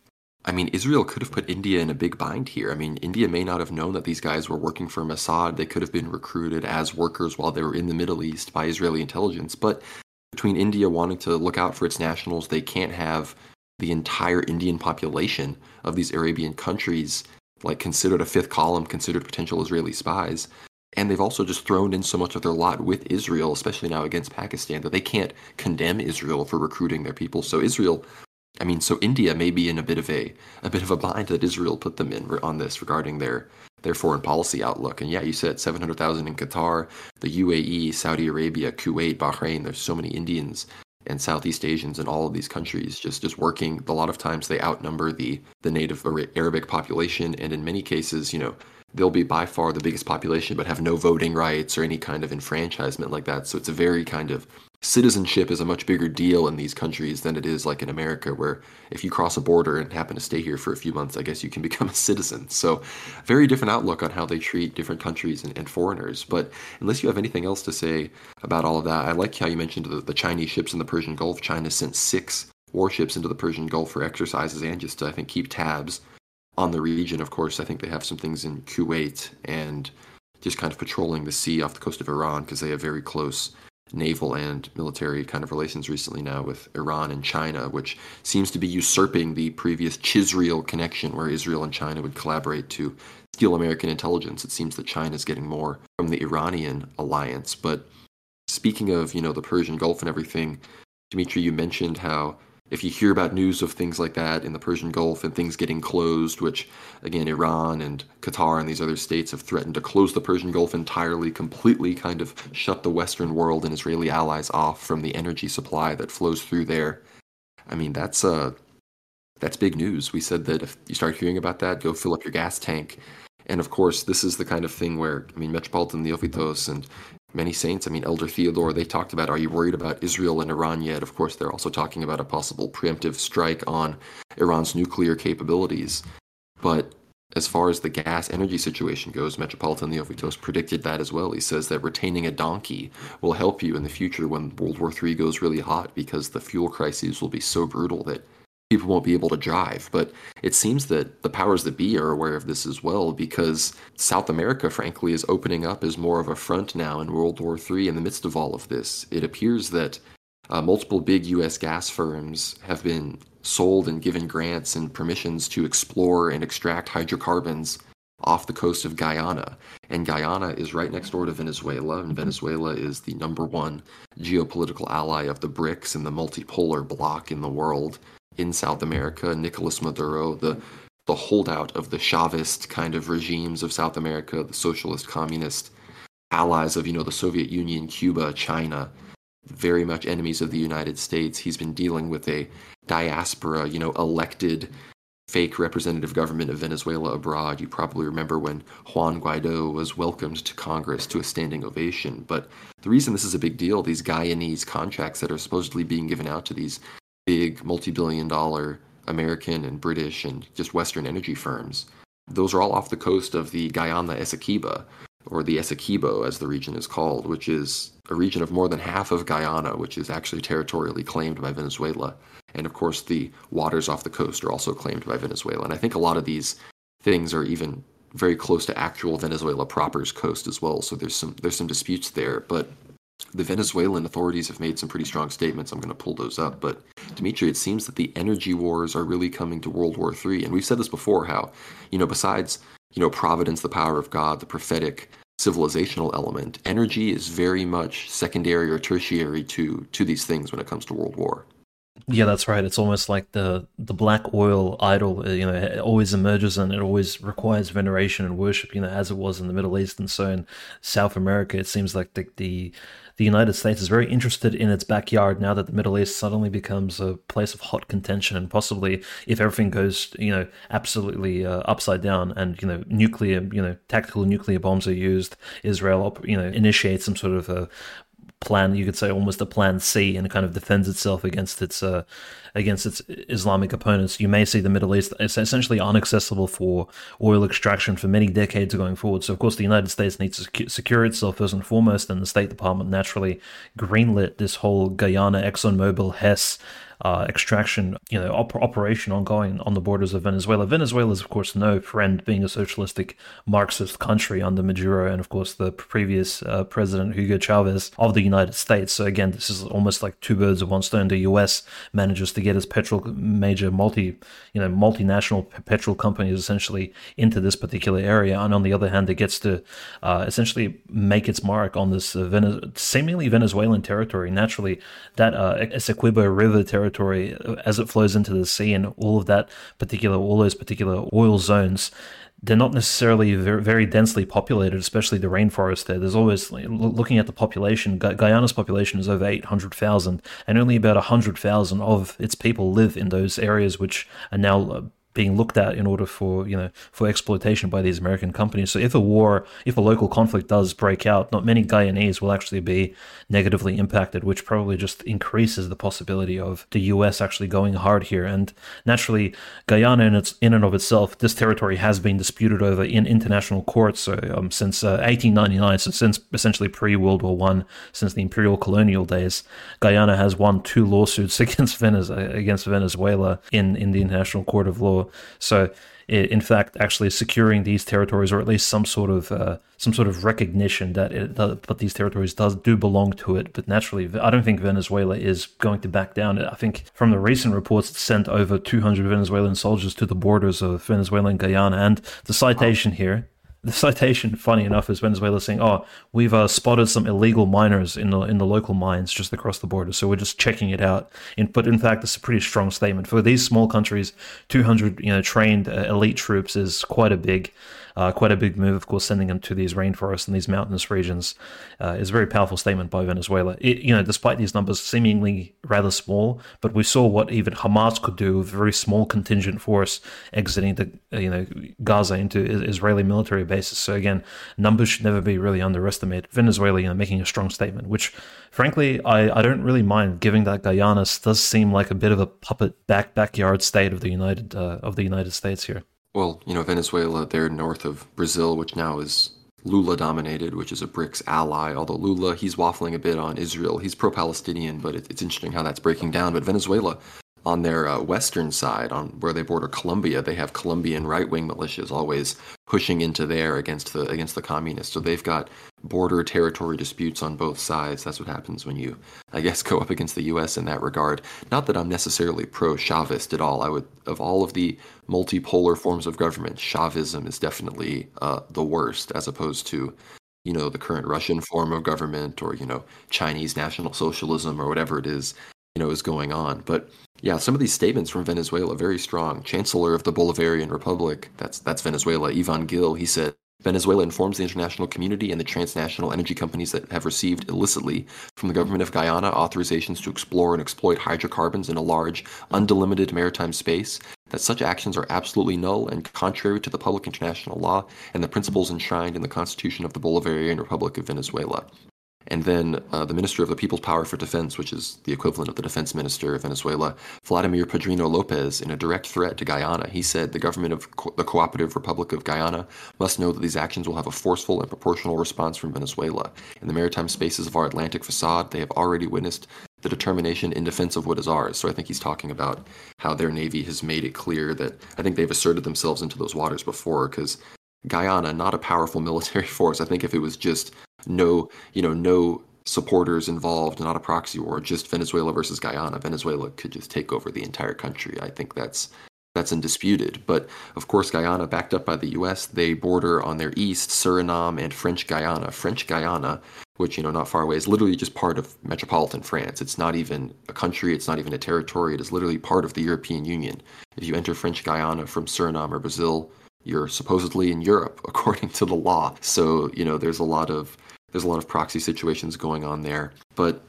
I mean, Israel could have put India in a big bind here. I mean, India may not have known that these guys were working for Mossad. They could have been recruited as workers while they were in the Middle East by Israeli intelligence. But between India wanting to look out for its nationals, they can't have the entire Indian population of these Arabian countries like considered a fifth column, considered potential Israeli spies. And they've also just thrown in so much of their lot with Israel, especially now against Pakistan, that they can't condemn Israel for recruiting their people. So Israel, I mean, so India may be in a bit of a a bit of a bind that Israel put them in on this regarding their their foreign policy outlook. And yeah, you said 700,000 in Qatar, the UAE, Saudi Arabia, Kuwait, Bahrain. There's so many Indians and Southeast Asians in all of these countries just just working. A lot of times they outnumber the the native Arabic population, and in many cases, you know, they'll be by far the biggest population, but have no voting rights or any kind of enfranchisement like that. So it's a very kind of citizenship is a much bigger deal in these countries than it is like in America, where if you cross a border and happen to stay here for a few months, I guess you can become a citizen. So, very different outlook on how they treat different countries and, and foreigners. But unless you have anything else to say about all of that, I like how you mentioned the, the Chinese ships in the Persian Gulf. China sent six warships into the Persian Gulf for exercises and just to, I think, keep tabs on the region. Of course, I think they have some things in Kuwait and just kind of patrolling the sea off the coast of Iran because they have very close naval and military kind of relations recently now with Iran and China, which seems to be usurping the previous Chisreel connection where Israel and China would collaborate to steal American intelligence. It seems that China is getting more from the Iranian alliance. But speaking of, you know, the Persian Gulf and everything, Dimitri, you mentioned how if you hear about news of things like that in the Persian Gulf and things getting closed, which again, Iran and Qatar and these other states have threatened to close the Persian Gulf entirely, completely kind of shut the Western world and Israeli allies off from the energy supply that flows through there. I mean, that's uh, that's big news. We said that if you start hearing about that, go fill up your gas tank. And of course, this is the kind of thing where, I mean, Metropolitan Neophytos and many saints, I mean, Elder Theodore, they talked about, are you worried about Israel and Iran yet? Of course, they're also talking about a possible preemptive strike on Iran's nuclear capabilities. But as far as the gas energy situation goes, Metropolitan Neophytos predicted that as well. He says that retaining a donkey will help you in the future when World War III goes really hot because the fuel crises will be so brutal that people won't be able to drive. But it seems that the powers that be are aware of this as well because South America, frankly, is opening up as more of a front now in World War III in the midst of all of this. It appears that uh, multiple big U.S. gas firms have been sold and given grants and permissions to explore and extract hydrocarbons off the coast of Guyana. And Guyana is right next door to Venezuela, and Venezuela is the number one geopolitical ally of the BRICS and the multipolar bloc in the world in South America. Nicolas Maduro, the the holdout of the Chavist kind of regimes of South America, the socialist communist allies of, you know, the Soviet Union, Cuba, China, very much enemies of the United States. He's been dealing with a diaspora, you know, elected fake representative government of Venezuela abroad. You probably remember when Juan Guaido was welcomed to Congress to a standing ovation. But the reason this is a big deal, these Guyanese contracts that are supposedly being given out to these big multi billion dollar American and British and just Western energy firms, those are all off the coast of the Guyana Essequiba, or the Essequibo as the region is called, which is a region of more than half of Guyana, which is actually territorially claimed by Venezuela. And of course, the waters off the coast are also claimed by Venezuela. And I think a lot of these things are even very close to actual Venezuela proper's coast as well. So there's some there's some disputes there. But the Venezuelan authorities have made some pretty strong statements. I'm going to pull those up. But Dimitri, it seems that the energy wars are really coming to World War III. And we've said this before how, you know, besides, you know, providence, the power of God, the prophetic civilizational element, energy is very much secondary or tertiary to to these things when it comes to world war. Yeah, that's right. It's almost like the the black oil idol. Uh, you know, it always emerges and it always requires veneration and worship. You know, as it was in the Middle East and so in South America, it seems like the the, the United States is very interested in its backyard now that the Middle East suddenly becomes a place of hot contention and possibly if everything goes you know absolutely uh, upside down and you know nuclear you know tactical nuclear bombs are used, Israel you know initiates some sort of a plan you could say almost a plan C and kind of defends itself against its uh, against its Islamic opponents. You may see the Middle East is essentially inaccessible for oil extraction for many decades going forward. So of course the United States needs to secure itself first and foremost, and the State Department naturally greenlit this whole Guyana ExxonMobil Hess uh, extraction, you know, op- operation ongoing on the borders of Venezuela. Venezuela is, of course, no friend, being a socialistic Marxist country under Maduro and, of course, the previous uh, president Hugo Chavez of the United States. So again, this is almost like two birds of one stone. The U.S. manages to get its petrol major multi, you know, multinational petrol companies essentially into this particular area, and on the other hand, it gets to uh, essentially make its mark on this uh, seemingly Venezuelan territory. Naturally, that uh, Essequibo River territory territory as it flows into the sea and all of that particular, all those particular oil zones, they're not necessarily very, very densely populated, especially the rainforest there. There's always, looking at the population, Guyana's population is over 800,000, and only about 100,000 of its people live in those areas which are now uh, being looked at in order for you know for exploitation by these American companies. So if a war, if a local conflict does break out, not many Guyanese will actually be negatively impacted, which probably just increases the possibility of the U.S. actually going hard here. And naturally, Guyana in its in and of itself, this territory has been disputed over in international courts so, um, since uh, 1899, so since essentially pre World War One, since the imperial colonial days. Guyana has won two lawsuits against Venezuela, against Venezuela in in the International Court of Law so, in fact, actually securing these territories, or at least some sort of uh, some sort of recognition that it, but these territories does do belong to it. But naturally, I don't think Venezuela is going to back down. I think from the recent reports, it sent over 200 Venezuelan soldiers to the borders of Venezuela and Guyana, and the citation here the citation, funny enough, is Venezuela saying, "Oh, we've uh, spotted some illegal miners in the in the local mines just across the border, so we're just checking it out." In, but in fact, it's a pretty strong statement for these small countries. Two hundred, you know, trained uh, elite troops is quite a big uh, quite a big move, of course, sending them to these rainforests and these mountainous regions uh, is a very powerful statement by Venezuela. It, you know, despite these numbers seemingly rather small, but we saw what even Hamas could do with a very small contingent force exiting the uh, you know Gaza into Israeli military bases. So again, numbers should never be really underestimated. Venezuela, you know, making a strong statement, which frankly I, I don't really mind, giving that Guyana does seem like a bit of a puppet back backyard state of the United uh, of the United States here well, you know, Venezuela, they're north of Brazil, which now is Lula dominated, which is a BRICS ally. Although Lula, he's waffling a bit on Israel. He's pro Palestinian, but it, it's interesting how that's breaking down. But Venezuela, on their uh, western side, on where they border Colombia, they have Colombian right-wing militias always pushing into there against the against the communists. So they've got border territory disputes on both sides. That's what happens when you, I guess, go up against the U.S. in that regard. Not that I'm necessarily pro-Chavist at all. I would, of all of the multipolar forms of government, Chavism is definitely uh, the worst, as opposed to you know the current Russian form of government or you know Chinese national socialism or whatever it is you know is going on. But yeah, some of these statements from Venezuela very strong. Chancellor of the Bolivarian Republic, that's that's Venezuela, Ivan Gil, he said Venezuela informs the international community and the transnational energy companies that have received illicitly from the government of Guyana authorizations to explore and exploit hydrocarbons in a large, undelimited maritime space that such actions are absolutely null and contrary to the public international law and the principles enshrined in the Constitution of the Bolivarian Republic of Venezuela. And then uh, the Minister of the People's Power for Defense, which is the equivalent of the Defense Minister of Venezuela, Vladimir Padrino Lopez, in a direct threat to Guyana, he said the government of Co- the Cooperative Republic of Guyana must know that these actions will have a forceful and proportional response from Venezuela. In the maritime spaces of our Atlantic facade, they have already witnessed the determination in defense of what is ours. So I think he's talking about how their navy has made it clear that I think they've asserted themselves into those waters before because Guyana, not a powerful military force. I think if it was just no, you know, no supporters involved, not a proxy war, just Venezuela versus Guyana, Venezuela could just take over the entire country. I think that's that's undisputed. But of course, Guyana, backed up by the U.S., they border on their east Suriname and French Guyana. French Guyana, which you know not far away, is literally just part of metropolitan France. It's not even a country. It's not even a territory. It is literally part of the European Union. If you enter French Guyana from Suriname or Brazil, you're supposedly in Europe according to the law. So you know there's a lot of there's a lot of proxy situations going on there. But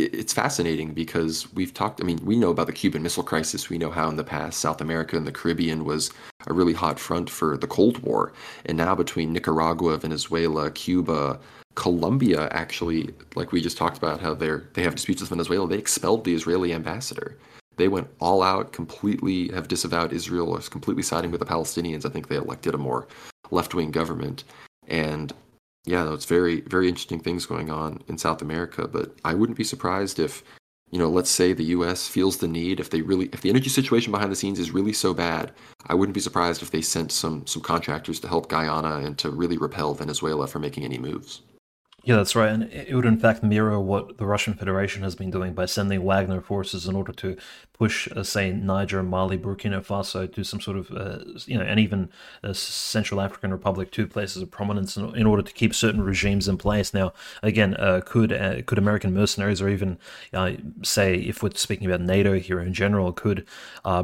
it's fascinating because we've talked. I mean, we know about the Cuban Missile Crisis. We know how in the past South America and the Caribbean was a really hot front for the Cold War, and now between Nicaragua, Venezuela, Cuba, Colombia, actually, like we just talked about, how they're they have disputes with Venezuela. They expelled the Israeli ambassador. They went all out, completely have disavowed Israel, is completely siding with the Palestinians. I think they elected a more left wing government, and yeah, it's very, very interesting things going on in South America. But I wouldn't be surprised if, you know, let's say the U.S. feels the need if they really, if the energy situation behind the scenes is really so bad, I wouldn't be surprised if they sent some some contractors to help Guyana and to really repel Venezuela from making any moves. Yeah, that's right. And it would, in fact, mirror what the Russian Federation has been doing by sending Wagner forces in order to push, uh, say, Niger, Mali, Burkina Faso to some sort of, uh, you know, and even uh, Central African Republic to places of prominence in, in, order to keep certain regimes in place. Now, again, uh, could uh, could American mercenaries, or even, uh, say, if we're speaking about NATO here in general, could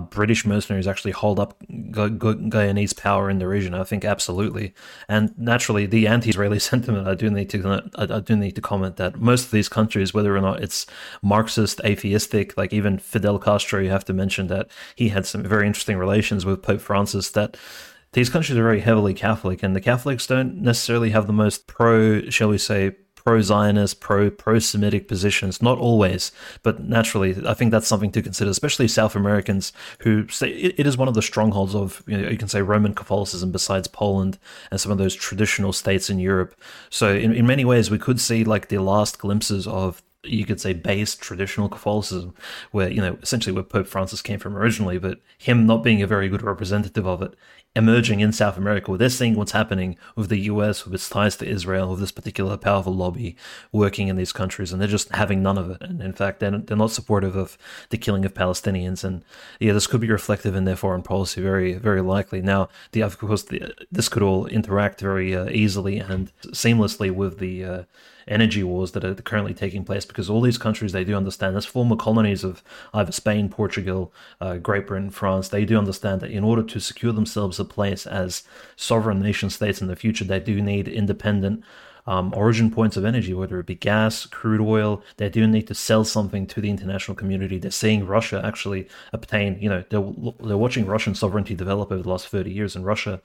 British mercenaries actually hold up Gu- Gu- Guyanese power in the region? I think absolutely. And naturally, the anti-Israeli sentiment, I do need to I do need to comment that most of these countries, whether or not it's Marxist, atheistic, like even Fidel Castro, you have to mention that he had some very interesting relations with Pope Francis. That these countries are very heavily Catholic, and the Catholics don't necessarily have the most pro, shall we say, pro-Zionist, pro pro-Semitic positions. Not always, but naturally, I think that's something to consider, especially South Americans who say it, it is one of the strongholds of you, know, you can say Roman Catholicism besides Poland and some of those traditional states in Europe. So in, in many ways, we could see like the last glimpses of you could say based traditional Catholicism, where you know essentially where Pope Francis came from originally, but him not being a very good representative of it, emerging in South America, where they're seeing what's happening with the US, with its ties to Israel, with this particular powerful lobby working in these countries, and they're just having none of it. And in fact, they're, they're not supportive of the killing of Palestinians. And yeah, this could be reflective in their foreign policy, very, very likely. Now, the, of course, the, this could all interact very uh, easily and seamlessly with the uh, energy wars that are currently taking place because all these countries they do understand as former colonies of either Spain, Portugal, uh, Great Britain, France, they do understand that in order to secure themselves a place as sovereign nation states in the future, they do need independent um, origin points of energy, whether it be gas, crude oil. They do need to sell something to the international community. They're seeing Russia actually obtain, you know, they're, they're watching Russian sovereignty develop over the last 30 years, and Russia,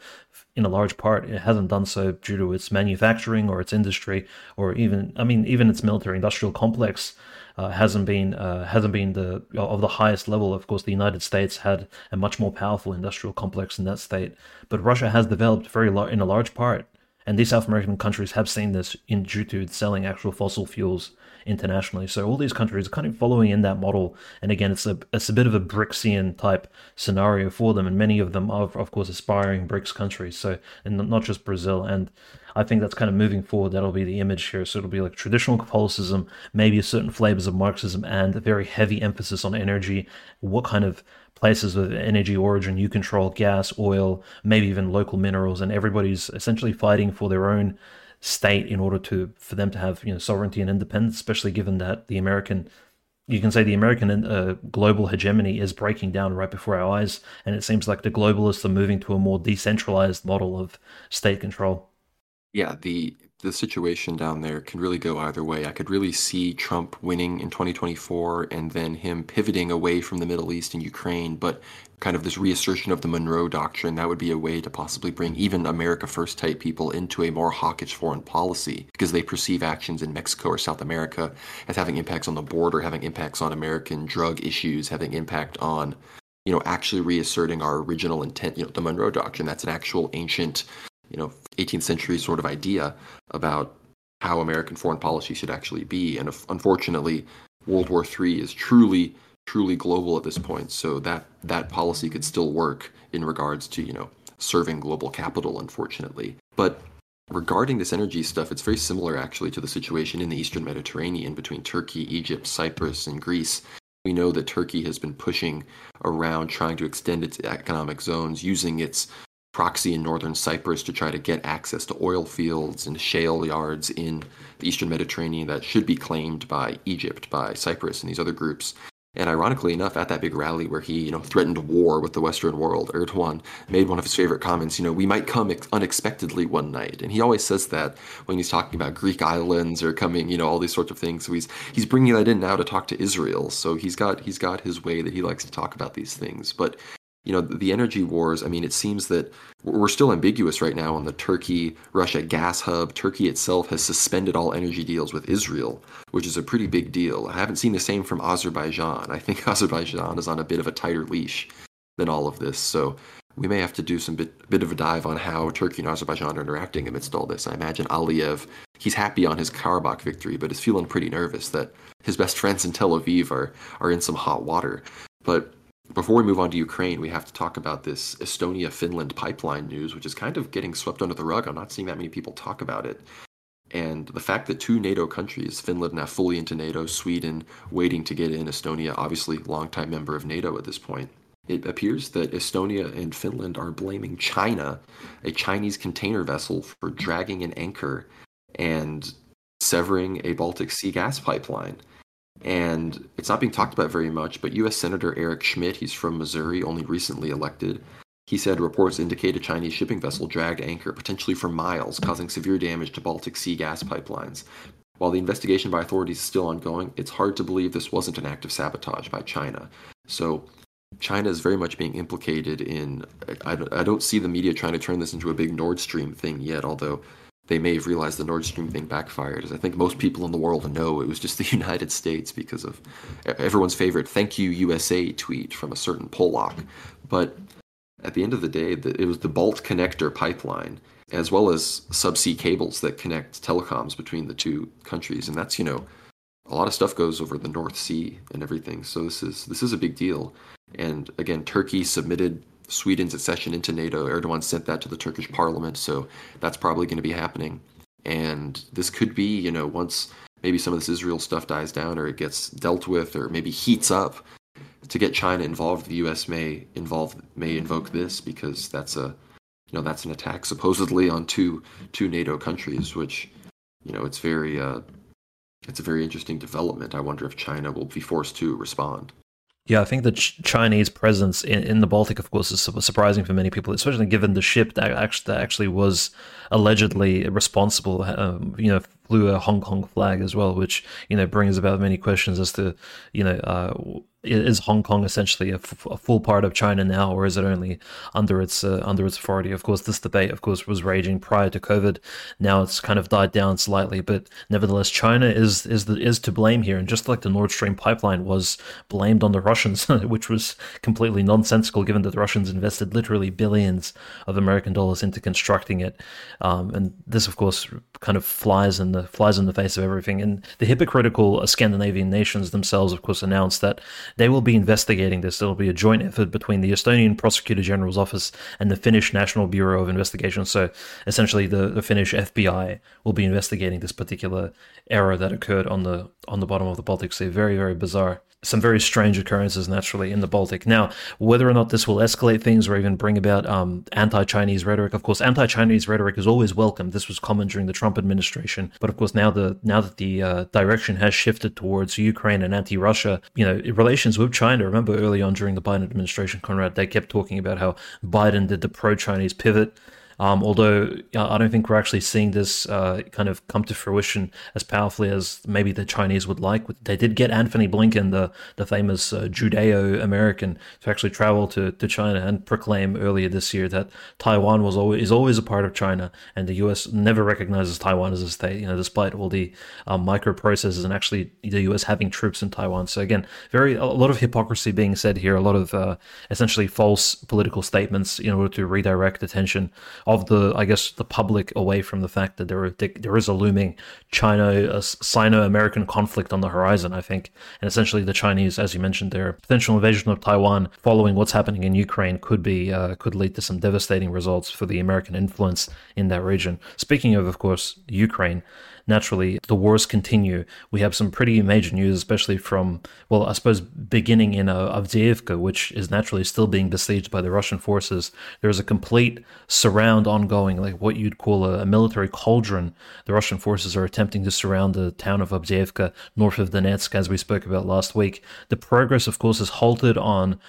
in a large part, it hasn't done so due to its manufacturing or its industry, or even, I mean, even its military industrial complex. Uh, hasn't been uh, hasn't been the of the highest level. Of course, the United States had a much more powerful industrial complex in that state, but Russia has developed very in a large part and these South American countries have seen this in due to selling actual fossil fuels internationally. So all these countries are kind of following in that model. And again, it's a it's a bit of a BRICSian type scenario for them, and many of them are, of course, aspiring BRICS countries. So and not just Brazil. And I think that's kind of moving forward. That'll be the image here. So it'll be like traditional Catholicism, maybe certain flavors of Marxism, and a very heavy emphasis on energy. What kind of places with energy origin you control gas, oil, maybe even local minerals, and everybody's essentially fighting for their own state in order to for them to have you know sovereignty and independence, especially given that the American you can say the American uh, global hegemony is breaking down right before our eyes, and it seems like the globalists are moving to a more decentralized model of state control. Yeah, the the situation down there can really go either way. I could really see Trump winning in 2024 and then him pivoting away from the Middle East and Ukraine, but kind of this reassertion of the Monroe Doctrine, that would be a way to possibly bring even America First type people into a more hawkish foreign policy because they perceive actions in Mexico or South America as having impacts on the border, having impacts on American drug issues, having impact on you know, actually reasserting our original intent, you know, the Monroe Doctrine. That's an actual ancient you know 18th century sort of idea about how American foreign policy should actually be. And unfortunately, World War III is truly truly global at this point. So that that policy could still work in regards to you know serving global capital. Unfortunately, but regarding this energy stuff, it's very similar actually to the situation in the Eastern Mediterranean between Turkey, Egypt, Cyprus, and Greece. We know that Turkey has been pushing around trying to extend its economic zones using its proxy in northern Cyprus to try to get access to oil fields and shale yards in the eastern Mediterranean that should be claimed by Egypt, by Cyprus, and these other groups. And ironically enough, at that big rally where he, you know, threatened war with the Western world, Erdogan made one of his favorite comments. You know, we might come ex- unexpectedly one night, and he always says that when he's talking about Greek islands or coming, you know, all these sorts of things. So he's he's bringing that in now to talk to Israel. So he's got he's got his way that he likes to talk about these things. But you know, the energy wars, I mean, it seems that we're still ambiguous right now on the Turkey Russia gas hub. Turkey itself has suspended all energy deals with Israel, which is a pretty big deal. I haven't seen the same from Azerbaijan. I think Azerbaijan is on a bit of a tighter leash than all of this. So we may have to do some bit, bit of a dive on how Turkey and Azerbaijan are interacting amidst all this. I imagine Aliyev, he's happy on his Karabakh victory, but is feeling pretty nervous that his best friends in Tel Aviv are, are in some hot water. But before we move on to Ukraine, we have to talk about this Estonia Finland pipeline news, which is kind of getting swept under the rug. I'm not seeing that many people talk about it. And the fact that two NATO countries, Finland now fully into NATO, Sweden waiting to get in, Estonia, obviously longtime member of NATO at this point, it appears that Estonia and Finland are blaming China, a Chinese container vessel, for dragging an anchor and severing a Baltic Sea gas pipeline and it's not being talked about very much, but U.S. Senator Eric Schmitt, he's from Missouri, only recently elected, he said reports indicate a Chinese shipping vessel dragged anchor, potentially for miles, causing severe damage to Baltic Sea gas pipelines. While the investigation by authorities is still ongoing, it's hard to believe this wasn't an act of sabotage by China. So China is very much being implicated in. I, I don't see the media trying to turn this into a big Nord Stream thing yet, although they may have realized the Nord Stream thing backfired. As I think most people in the world know, it was just the United States because of everyone's favorite "Thank you USA" tweet from a certain Pollock. But at the end of the day, it was the Balt connector pipeline, as well as subsea cables that connect telecoms between the two countries, and that's you know a lot of stuff goes over the North Sea and everything. So this is this is a big deal. And again, Turkey submitted Sweden's accession into NATO. Erdogan sent that to the Turkish parliament, so that's probably going to be happening. And this could be, you know, once maybe some of this Israel stuff dies down or it gets dealt with or maybe heats up to get China involved, the US may involve may invoke this because that's a you know, that's an attack supposedly on two two NATO countries, which, you know, it's very uh it's a very interesting development. I wonder if China will be forced to respond. Yeah, I think the Ch- Chinese presence in, in the Baltic, of course, is surprising for many people, especially given the ship that actually, that actually was allegedly responsible, um, you know, flew a Hong Kong flag as well, which, you know, brings about many questions as to, you know, uh, is Hong Kong essentially a, f- a full part of China now, or is it only under its uh, under its authority? Of course, this debate, of course, was raging prior to COVID. Now it's kind of died down slightly, but nevertheless, China is is the, is to blame here. And just like the Nord Stream pipeline was blamed on the Russians, which was completely nonsensical, given that the Russians invested literally billions of American dollars into constructing it, um, and this, of course, kind of flies in the flies in the face of everything. And the hypocritical Scandinavian nations themselves, of course, announced that they will be investigating this. It'll be a joint effort between the Estonian Prosecutor General's office and the Finnish National Bureau of Investigation. So essentially, the, the Finnish FBI will be investigating this particular error that occurred on the on the bottom of the Baltic Sea. Very very bizarre some very strange occurrences naturally in the Baltic. Now, whether or not this will escalate things or even bring about um, anti-Chinese rhetoric, of course, anti-Chinese rhetoric is always welcome. This was common during the Trump administration, but of course, now the now that the uh, direction has shifted towards Ukraine and anti-Russia, you know, relations with China. Remember early on during the Biden administration, Conrad, they kept talking about how Biden did the pro-Chinese pivot. Um, although I don't think we're actually seeing this uh, kind of come to fruition as powerfully as maybe the Chinese would like. They did get Antony Blinken, the the famous uh, Judeo American, to actually travel to, to China and proclaim earlier this year that Taiwan was always is always a part of China, and the U.S. never recognizes Taiwan as a state. You know, despite all the um, microprocessors and actually the U.S. having troops in Taiwan. So again, very a lot of hypocrisy being said here. A lot of uh, essentially false political statements in order to redirect attention of the, I guess, the public away from the fact that there there is a looming China Sino-American conflict on the horizon. I think, and essentially the Chinese, as you mentioned, their potential invasion of Taiwan following what's happening in Ukraine could be uh, could lead to some devastating results for the American influence in that region. Speaking of, of course, Ukraine naturally the wars continue. We have some pretty major news, especially from, well, I suppose beginning in uh, Avdiivka, which is naturally still being besieged by the Russian forces. There's a complete surround ongoing, like what you'd call a, a military cauldron. The Russian forces are attempting to surround the town of Avdiivka north of Donetsk, as we spoke about last week. The progress, of course, is halted on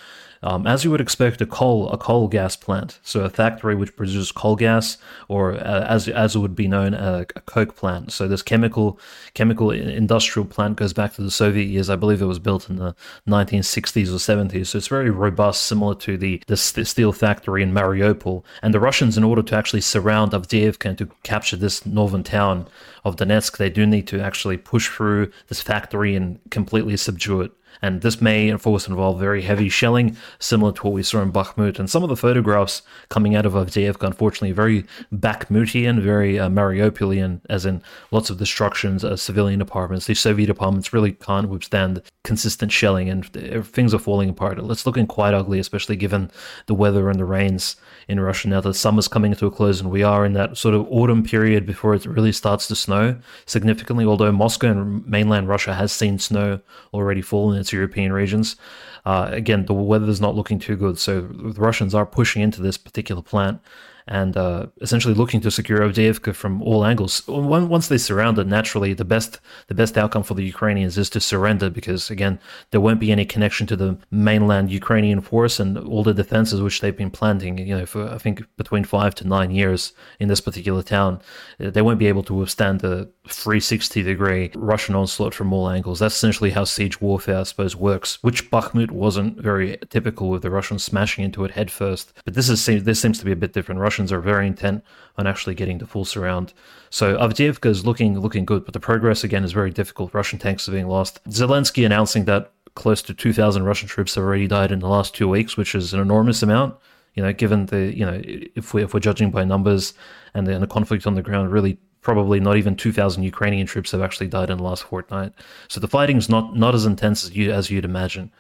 um, as you would expect, a coal a coal gas plant, so a factory which produces coal gas, or uh, as as it would be known, a, a, coke plant. So this chemical chemical industrial plant goes back to the Soviet years. I believe it was built in the 1960s or 70s. So it's very robust, similar to the the steel factory in Mariupol. And the Russians, in order to actually surround Avdiivka and to capture this northern town of Donetsk, they do need to actually push through this factory and completely subdue it. And this may, of course, involve very heavy shelling, similar to what we saw in Bakhmut. And some of the photographs coming out of Avdiivka, unfortunately, very Bakhmutian, very uh, Mariupolian, as in lots of destructions, uh, civilian apartments. These Soviet apartments really can't withstand consistent shelling, and things are falling apart. It's looking quite ugly, especially given the weather and the rains in Russia now The summer's coming to a close, and we are in that sort of autumn period before it really starts to snow significantly. Although Moscow and mainland Russia has seen snow already fall in its European regions. Uh, again, the weather is not looking too good, so the Russians are pushing into this particular plant and uh, essentially looking to secure Avdiivka from all angles. Once they surround it, naturally, the best the best outcome for the Ukrainians is to surrender because again, there won't be any connection to the mainland Ukrainian force and all the defenses which they've been planting. You know, for I think between five to nine years in this particular town, they won't be able to withstand the 360 degree Russian onslaught from all angles. That's essentially how siege warfare, I suppose, works. Which Bakhmut wasn't very typical with the Russians smashing into it headfirst, but this is this seems to be a bit different. Russians are very intent on actually getting the full surround. So Avdiivka is looking looking good, but the progress again is very difficult. Russian tanks are being lost. Zelensky announcing that close to 2,000 Russian troops have already died in the last two weeks, which is an enormous amount. You know, given the you know if we if we're judging by numbers and the, and the conflict on the ground, really probably not even 2,000 Ukrainian troops have actually died in the last fortnight. So the fighting is not not as intense as you as you'd imagine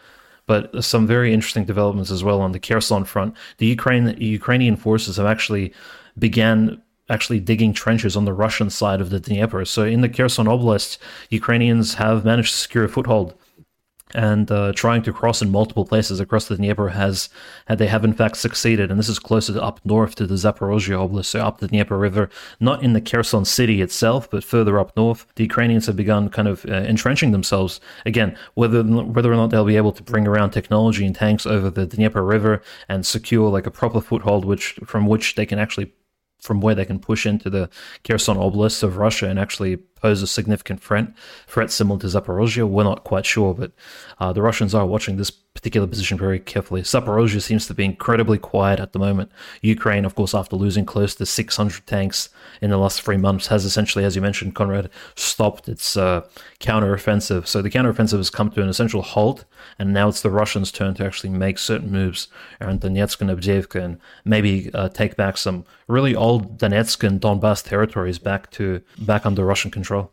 but some very interesting developments as well on the Kherson front. The Ukraine Ukrainian forces have actually began actually digging trenches on the Russian side of the Dnieper. So in the Kherson Oblast, Ukrainians have managed to secure a foothold and uh, trying to cross in multiple places across the Dnieper has, they have in fact succeeded. And this is closer up north to the Zaporozhye Oblast, so up the Dnieper River, not in the Kherson city itself, but further up north. The Ukrainians have begun kind of uh, entrenching themselves again. Whether whether or not they'll be able to bring around technology and tanks over the Dnieper River and secure like a proper foothold, which from which they can actually from where they can push into the Kherson Oblast of Russia and actually pose a significant threat, threat similar to Zaporozhye. We're not quite sure, but uh, the Russians are watching this particular position very carefully. Zaporozhye seems to be incredibly quiet at the moment. Ukraine, of course, after losing close to 600 tanks in the last three months, has essentially, as you mentioned, Conrad, stopped its uh, counteroffensive. So the counteroffensive has come to an essential halt, and now it's the Russians' turn to actually make certain moves around Donetsk and Avdiivka and maybe uh, take back some really old Donetsk and Donbass territories back to back under Russian control.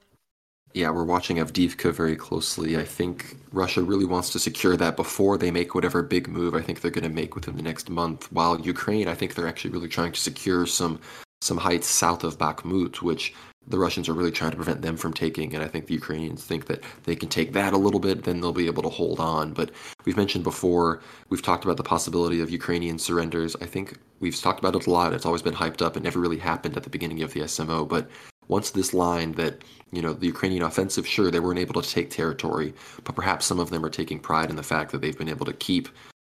Yeah, we're watching Avdiivka very closely. I think Russia really wants to secure that before they make whatever big move I think they're going to make within the next month. While Ukraine, I think they're actually really trying to secure some some heights south of Bakhmut, which the Russians are really trying to prevent them from taking. And I think the Ukrainians think that they can take that a little bit, then they'll be able to hold on. But we've mentioned before, we've talked about the possibility of Ukrainian surrenders. I think we've talked about it a lot. It's always been hyped up. It never really happened at the beginning of the SMO. But once this line that you know the Ukrainian offensive, sure they weren't able to take territory, but perhaps some of them are taking pride in the fact that they've been able to keep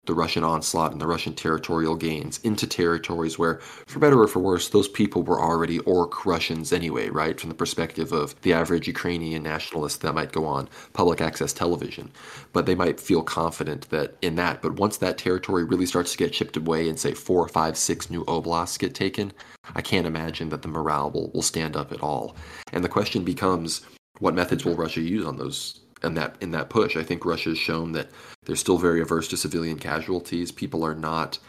the Russian onslaught and the Russian territorial gains into territories where, for better or for worse, those people were already orc Russians anyway, right? From the perspective of the average Ukrainian nationalist that might go on public access television. But they might feel confident that in that. But once that territory really starts to get chipped away and say four, five, six new oblasts get taken, I can't imagine that the morale will, will stand up at all. And the question becomes what methods will Russia use on those in that in that push. I think Russia has shown that they're still very averse to civilian casualties. People are not,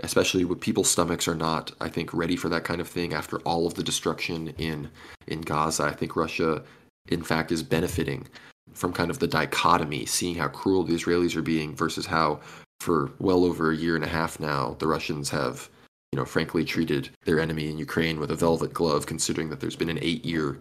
especially with people's stomachs are not, I think, ready for that kind of thing after all of the destruction in in Gaza. I think Russia, in fact, is benefiting from kind of the dichotomy, seeing how cruel the Israelis are being versus how, for well over a year and a half now, the Russians have, you know, frankly treated their enemy in Ukraine with a velvet glove, considering that there's been an eight-year,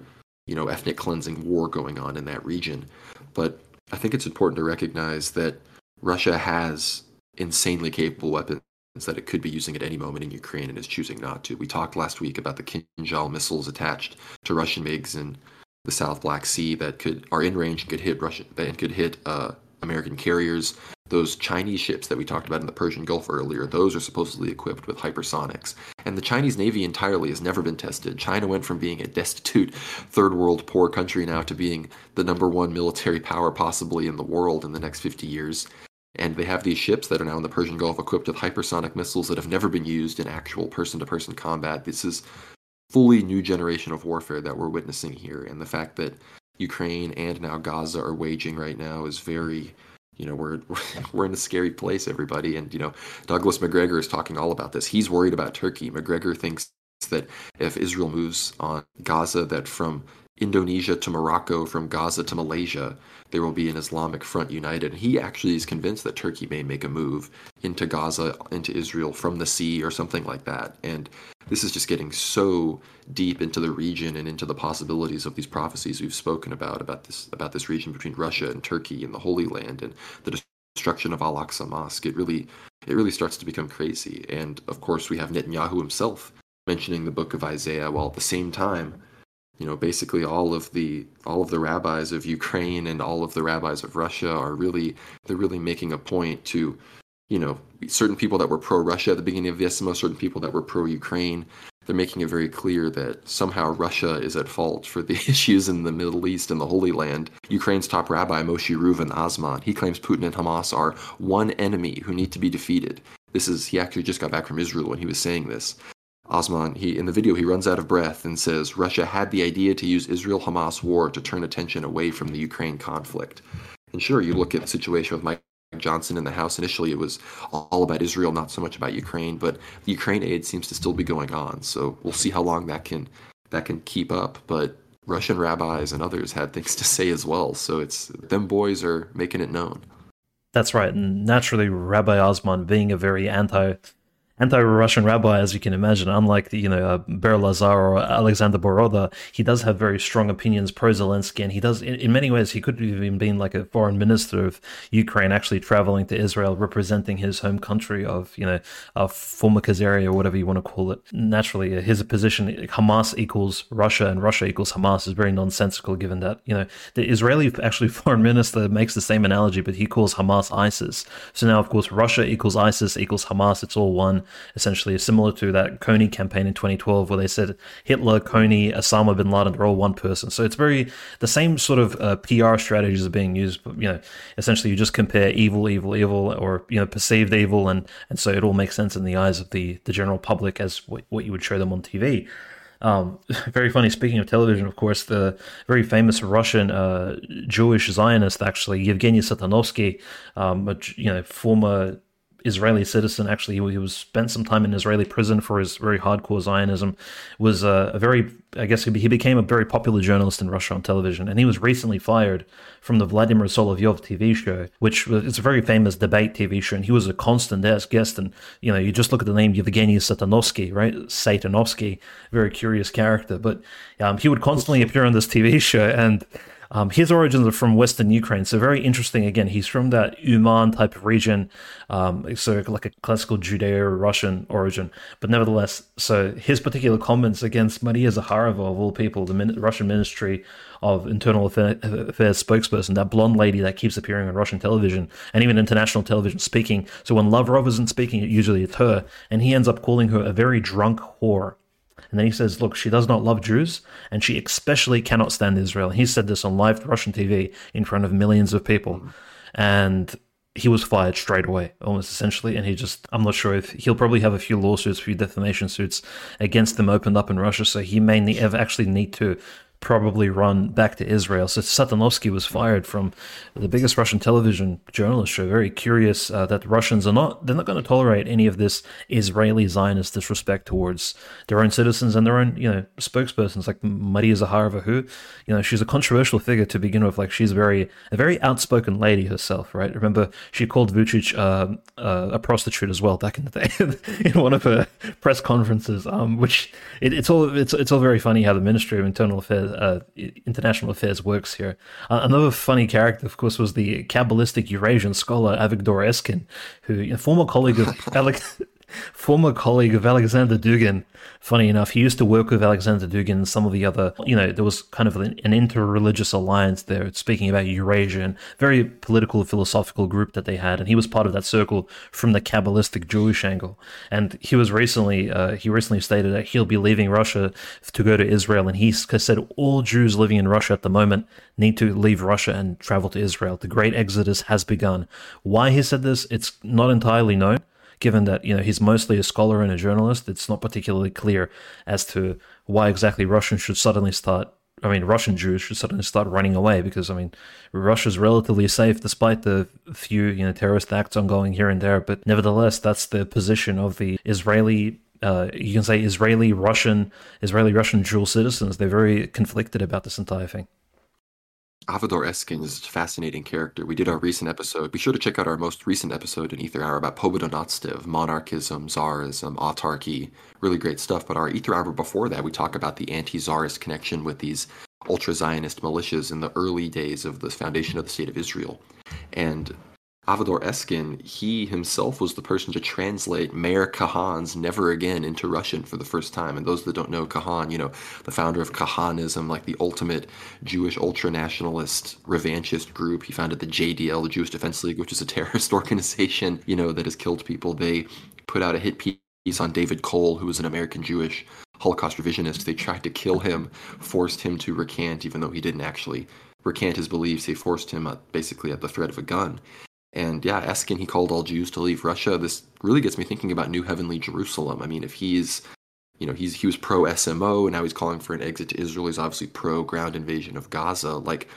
you know, ethnic cleansing war going on in that region. But I think it's important to recognize that Russia has insanely capable weapons that it could be using at any moment in Ukraine and is choosing not to. We talked last week about the Kinzhal missiles attached to Russian MiGs in the South Black Sea that could are in range and could hit Russian and could hit uh, American carriers those Chinese ships that we talked about in the Persian Gulf earlier, those are supposedly equipped with hypersonics. And the Chinese Navy entirely has never been tested. China went from being a destitute, third world poor country now to being the number one military power possibly in the world in the next 50 years. And they have these ships that are now in the Persian Gulf equipped with hypersonic missiles that have never been used in actual person to person combat. This is fully new generation of warfare that we're witnessing here. And the fact that Ukraine and now Gaza are waging right now is very you know we're we're in a scary place everybody. And you know douglas Macgregor is talking all about this. He's worried about turkey. Macgregor thinks that if israel moves on gaza that from indonesia to morocco from gaza to malaysia there will be an islamic front united and he actually is convinced that turkey may make a move into gaza into israel from the sea or something like that and this is just getting so deep into the region and into the possibilities of these prophecies we've spoken about about this about this region between Russia and Turkey and the Holy Land and the destruction of Al-Aqsa Mosque. It really it really starts to become crazy. And of course, we have Netanyahu himself mentioning the book of Isaiah, while at the same time, you know, basically all of the all of the rabbis of Ukraine and all of the rabbis of Russia are really they're really making a point to you know, certain people that were pro Russia at the beginning of the SMO, certain people that were pro Ukraine. They're making it very clear that somehow Russia is at fault for the issues in the Middle East and the Holy Land. Ukraine's top rabbi, Moshe Reuven Azman, he claims Putin and Hamas are one enemy who need to be defeated. This is, he actually just got back from Israel when he was saying this. Azman, he in the video he runs out of breath and says Russia had the idea to use Israel-Hamas war to turn attention away from the Ukraine conflict. And sure, you look at the situation with Mike Johnson in the House. Initially, it was all about Israel, not so much about Ukraine. But the Ukraine aid seems to still be going on. So we'll see how long that can that can keep up. But Russian rabbis and others had things to say as well. So it's them boys are making it known. That's right. And naturally, Rabbi Azman, being a very anti anti-Russian rabbi, as you can imagine, unlike the, you know uh, Ber Lazar or Alexander Boroda, he does have very strong opinions pro Zelensky, and he does in, in, many ways he could have even been like a foreign minister of Ukraine, actually traveling to Israel, representing his home country of you know uh, former Khazaria or whatever you want to call it. Naturally, uh, his position Hamas equals Russia and Russia equals Hamas is very nonsensical, given that you know the Israeli actually foreign minister makes the same analogy, but he calls Hamas ISIS. So now, of course, Russia equals ISIS equals Hamas. It's all one essentially similar to that Kony campaign in 2012, where they said Hitler, Kony, Osama bin Laden are all one person. So it's very the same sort of uh, PR strategies are being used. But, you know, essentially you just compare evil, evil, evil, or you know perceived evil, and and so it all makes sense in the eyes of the the general public as what, what you would show them on TV. Um, very funny. Speaking of television, of course, the very famous Russian uh, Jewish Zionist, actually Yevgeny Satanovsky, um, a, you know, former Israeli citizen. Actually, he, was spent some time in Israeli prison for his very hardcore Zionism. Was uh, a very, I guess, he became a very popular journalist in Russia on television, and he was recently fired from the Vladimir Solovyov TV show, which was it's a very famous debate TV show, and he was a constant guest. And you know, you just look at the name Yevgeny Satanovsky, right? Satanovsky, very curious character, but um, he would constantly appear on this TV show and. Um, his origins are from Western Ukraine, so very interesting. Again, he's from that Uman type of region, um, so like a classical Judeo-Russian origin. But nevertheless, so his particular comments against Maria Zakharova, of all people, the Min- Russian Ministry of Internal Affairs spokesperson, that blonde lady that keeps appearing on Russian television and even international television, speaking. So when Lavrov isn't speaking, it usually it's her, and he ends up calling her a very drunk whore. And then he says, Look, she does not love Jews, and she especially cannot stand Israel. He said this on live Russian TV in front of millions of people. And he was fired straight away, almost essentially. And he just, I'm not sure if he'll probably have a few lawsuits, a few defamation suits against them opened up in Russia. So he may ever actually need to probably run back to Israel. So Satanovsky was fired from the biggest Russian television journalist show. Very curious uh, that the Russians are not they're not going to tolerate any of this Israeli Zionist disrespect towards their own citizens and their own you know spokespersons like Maria Zakharova, who you know she's a controversial figure to begin with. Like she's very a very outspoken lady herself, right? Remember she called Vucic uh, uh, a prostitute as well back in the day in one of her press conferences, um, which it, it's all it's it's all very funny how the Ministry of Internal Affairs uh, international affairs works here. Uh, another funny character, of course, was the Kabbalistic Eurasian scholar Avigdor Eskin, who a former colleague of Alex former colleague of Alexander Dugin. Funny enough, he used to work with Alexander Dugin and some of the other, you know, there was kind of an, an inter-religious alliance there, speaking about Eurasia and very political, philosophical group that they had. And he was part of that circle from the Kabbalistic Jewish angle. And he was recently, uh, he recently stated that he'll be leaving Russia to go to Israel. And he said all Jews living in Russia at the moment need to leave Russia and travel to Israel. The great exodus has begun. Why he said this, it's not entirely known given that you know he's mostly a scholar and a journalist, it's not particularly clear as to why exactly Russians should suddenly start. I mean, Russian Jews should suddenly start running away because I mean, Russia's relatively safe despite the few you know terrorist acts ongoing here and there. But nevertheless, that's the position of the Israeli uh, you can say Israeli Russian Israeli Russian dual citizens. They're very conflicted about this entire thing. Avigdor Eskin is a fascinating character. We did our recent episode. Be sure to check out our most recent episode in Aether Hour about Pobedonostsev, monarchism, czarism, autarky. Really great stuff. But our Aether Hour before that, we talk about the anti-czarist connection with these ultra-Zionist militias in the early days of the foundation of the State of Israel. And Avigdor Eskin, he himself was the person to translate Meir Kahane's Never Again into Russian for the first time. And those that don't know Kahane, you know, the founder of Kahanism, like the ultimate Jewish ultra-nationalist revanchist group. He founded the JDL, the Jewish Defense League, which is a terrorist organization, you know, that has killed people. They put out a hit piece on David Cole, who was an American Jewish Holocaust revisionist. They tried to kill him, forced him to recant, even though he didn't actually recant his beliefs. They forced him uh, basically at the threat of a gun. And yeah, Eskin, he called all Jews to leave Russia. This really gets me thinking about New Heavenly Jerusalem. I mean, if he's, you know, he's he was pro SMO, and now he's calling for an exit to Israel. He's obviously pro ground invasion of Gaza. Like,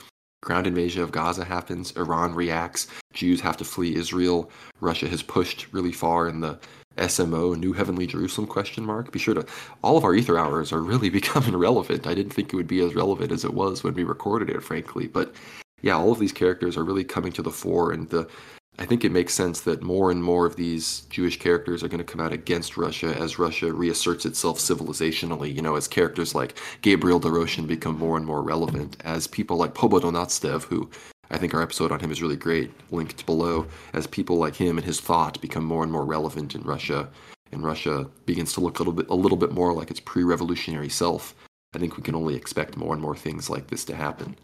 ground invasion of Gaza happens, Iran reacts, Jews have to flee Israel. Russia has pushed really far in the SMO, New Heavenly Jerusalem question mark. Be sure to all of our Aether hours are really becoming relevant. I didn't think it would be as relevant as it was when we recorded it, frankly, but yeah, all of these characters are really coming to the fore, and the I think it makes sense that more and more of these Jewish characters are going to come out against Russia as Russia reasserts itself civilizationally. You know, as characters like Gabriel Doroshin become more and more relevant, as people like Pobedonostsev, who I think our episode on him is really great, linked below, as people like him and his thought become more and more relevant in Russia, and Russia begins to look a little bit a little bit more like its pre-revolutionary self. I think we can only expect more and more things like this to happen.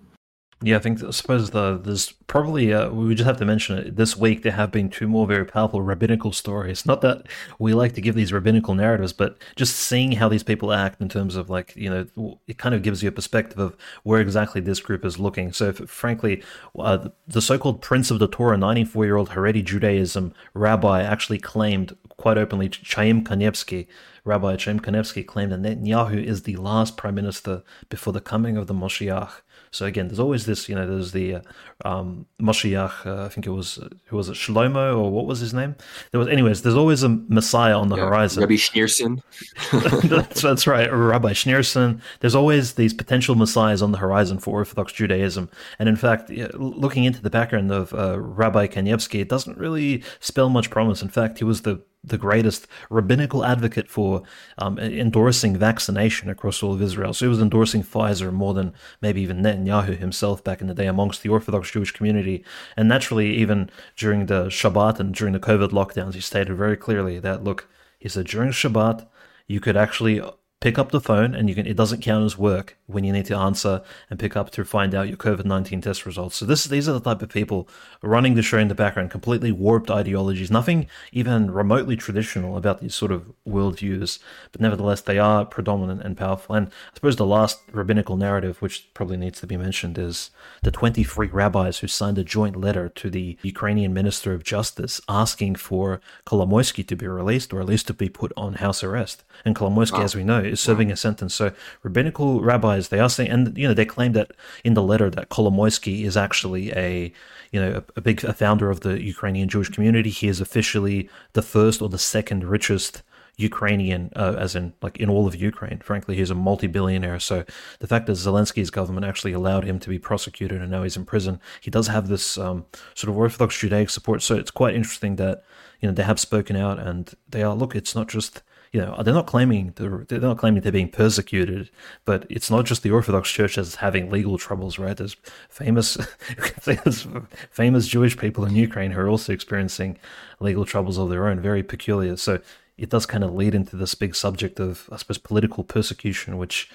Yeah, I think I suppose the there's probably uh, we just have to mention it. This week there have been two more very powerful rabbinical stories. Not that we like to give these rabbinical narratives, but just seeing how these people act in terms of like you know it kind of gives you a perspective of where exactly this group is looking. So, if, frankly, uh, the so-called Prince of the Torah, 94-year-old Haredi Judaism rabbi, actually claimed quite openly Chaim Kanievsky, Rabbi Chaim Kanievsky claimed that Netanyahu is the last prime minister before the coming of the Moshiach. So again, there's always this, you know, there's the uh, um, Moshiach, uh, I think it was, who was it, Shlomo, or what was his name? There was, anyways, there's always a Messiah on the yeah, horizon. Rabbi Schneerson. that's, that's right, Rabbi Schneerson. There's always these potential messiahs on the horizon for Orthodox Judaism. And in fact, looking into the background of uh, Rabbi Kanievsky, it doesn't really spell much promise. In fact, he was the the greatest rabbinical advocate for um, endorsing vaccination across all of Israel. So he was endorsing Pfizer more than maybe even Netanyahu himself back in the day amongst the Orthodox Jewish community. And naturally, even during the Shabbat and during the COVID lockdowns, he stated very clearly that look, he said during Shabbat, you could actually pick up the phone and you can it doesn't count as work when you need to answer and pick up to find out your COVID-19 test results. So this these are the type of people running the show in the background, completely warped ideologies, nothing even remotely traditional about these sort of worldviews, but nevertheless they are predominant and powerful. And I suppose the last rabbinical narrative, which probably needs to be mentioned, is the 23 rabbis who signed a joint letter to the Ukrainian Minister of Justice asking for Kolomoisky to be released or at least to be put on house arrest. And Kolomoisky, wow. as we know, is serving a sentence. So rabbinical rabbis, they are saying, and you know, they claim that in the letter that Kolomoisky is actually a, you know, a, big a founder of the Ukrainian Jewish community. He is officially the first or the second richest Ukrainian, uh, as in like in all of Ukraine. Frankly, he's a multi-billionaire. So the fact that Zelensky's government actually allowed him to be prosecuted and now he's in prison, he does have this um, sort of Orthodox Judaic support. So it's quite interesting that you know they have spoken out and they are look. It's not just you know, they're not claiming they're, they're not claiming they're being persecuted, but it's not just the Orthodox Church that's having legal troubles, right? There's famous, there's famous Jewish people in Ukraine who are also experiencing legal troubles of their own, very peculiar. So it does kind of lead into this big subject of, I suppose, political persecution, which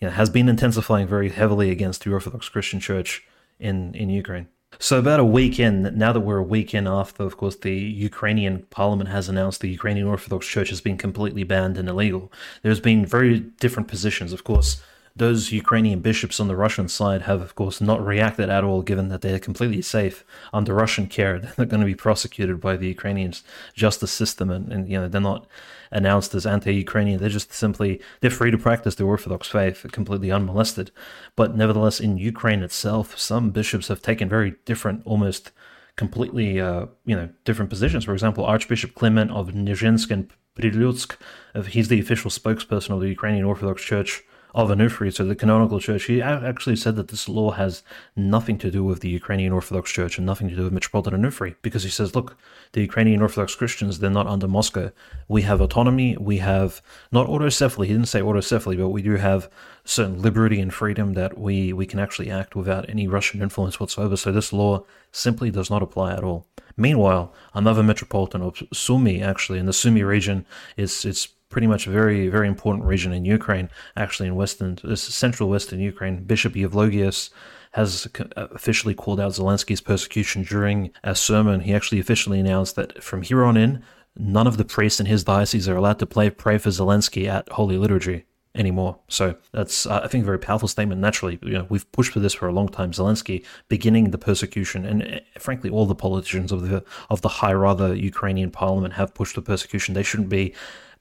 you know has been intensifying very heavily against the Orthodox Christian Church in in Ukraine. So, about a week in, now that we're a week in after, of course, the Ukrainian parliament has announced the Ukrainian Orthodox Church has been completely banned and illegal, there's been very different positions. Of course, those Ukrainian bishops on the Russian side have, of course, not reacted at all, given that they're completely safe under Russian care. They're not going to be prosecuted by the Ukrainian justice system, and, and you know they're not announced as anti-Ukrainian. They're just simply they're free to practice their Orthodox faith completely unmolested. But nevertheless, in Ukraine itself, some bishops have taken very different, almost completely, uh, you know, different positions. For example, Archbishop Clement of Nizhynsk and Prilutsk, he's the official spokesperson of the Ukrainian Orthodox Church of Onufry, so the canonical church, he actually said that this law has nothing to do with the Ukrainian Orthodox Church and nothing to do with Metropolitan Onufry, because he says, look, the Ukrainian Orthodox Christians, they're not under Moscow. We have autonomy, we have not autocephaly, he didn't say autocephaly, but we do have certain liberty and freedom that we, we can actually act without any Russian influence whatsoever. So this law simply does not apply at all. Meanwhile, another metropolitan of Sumy, actually, in the Sumy region, is it's pretty much a very, very important region in Ukraine, actually in western, central western Ukraine. Bishop Evlogius has officially called out Zelensky's persecution during a sermon. He actually officially announced that from here on in, none of the priests in his diocese are allowed to play, pray for Zelensky at Holy Liturgy anymore. So that's, uh, I think, a very powerful statement. Naturally, you know, we've pushed for this for a long time. Zelensky beginning the persecution, and uh, frankly, all the politicians of the of the high rather Ukrainian parliament have pushed the persecution. They shouldn't be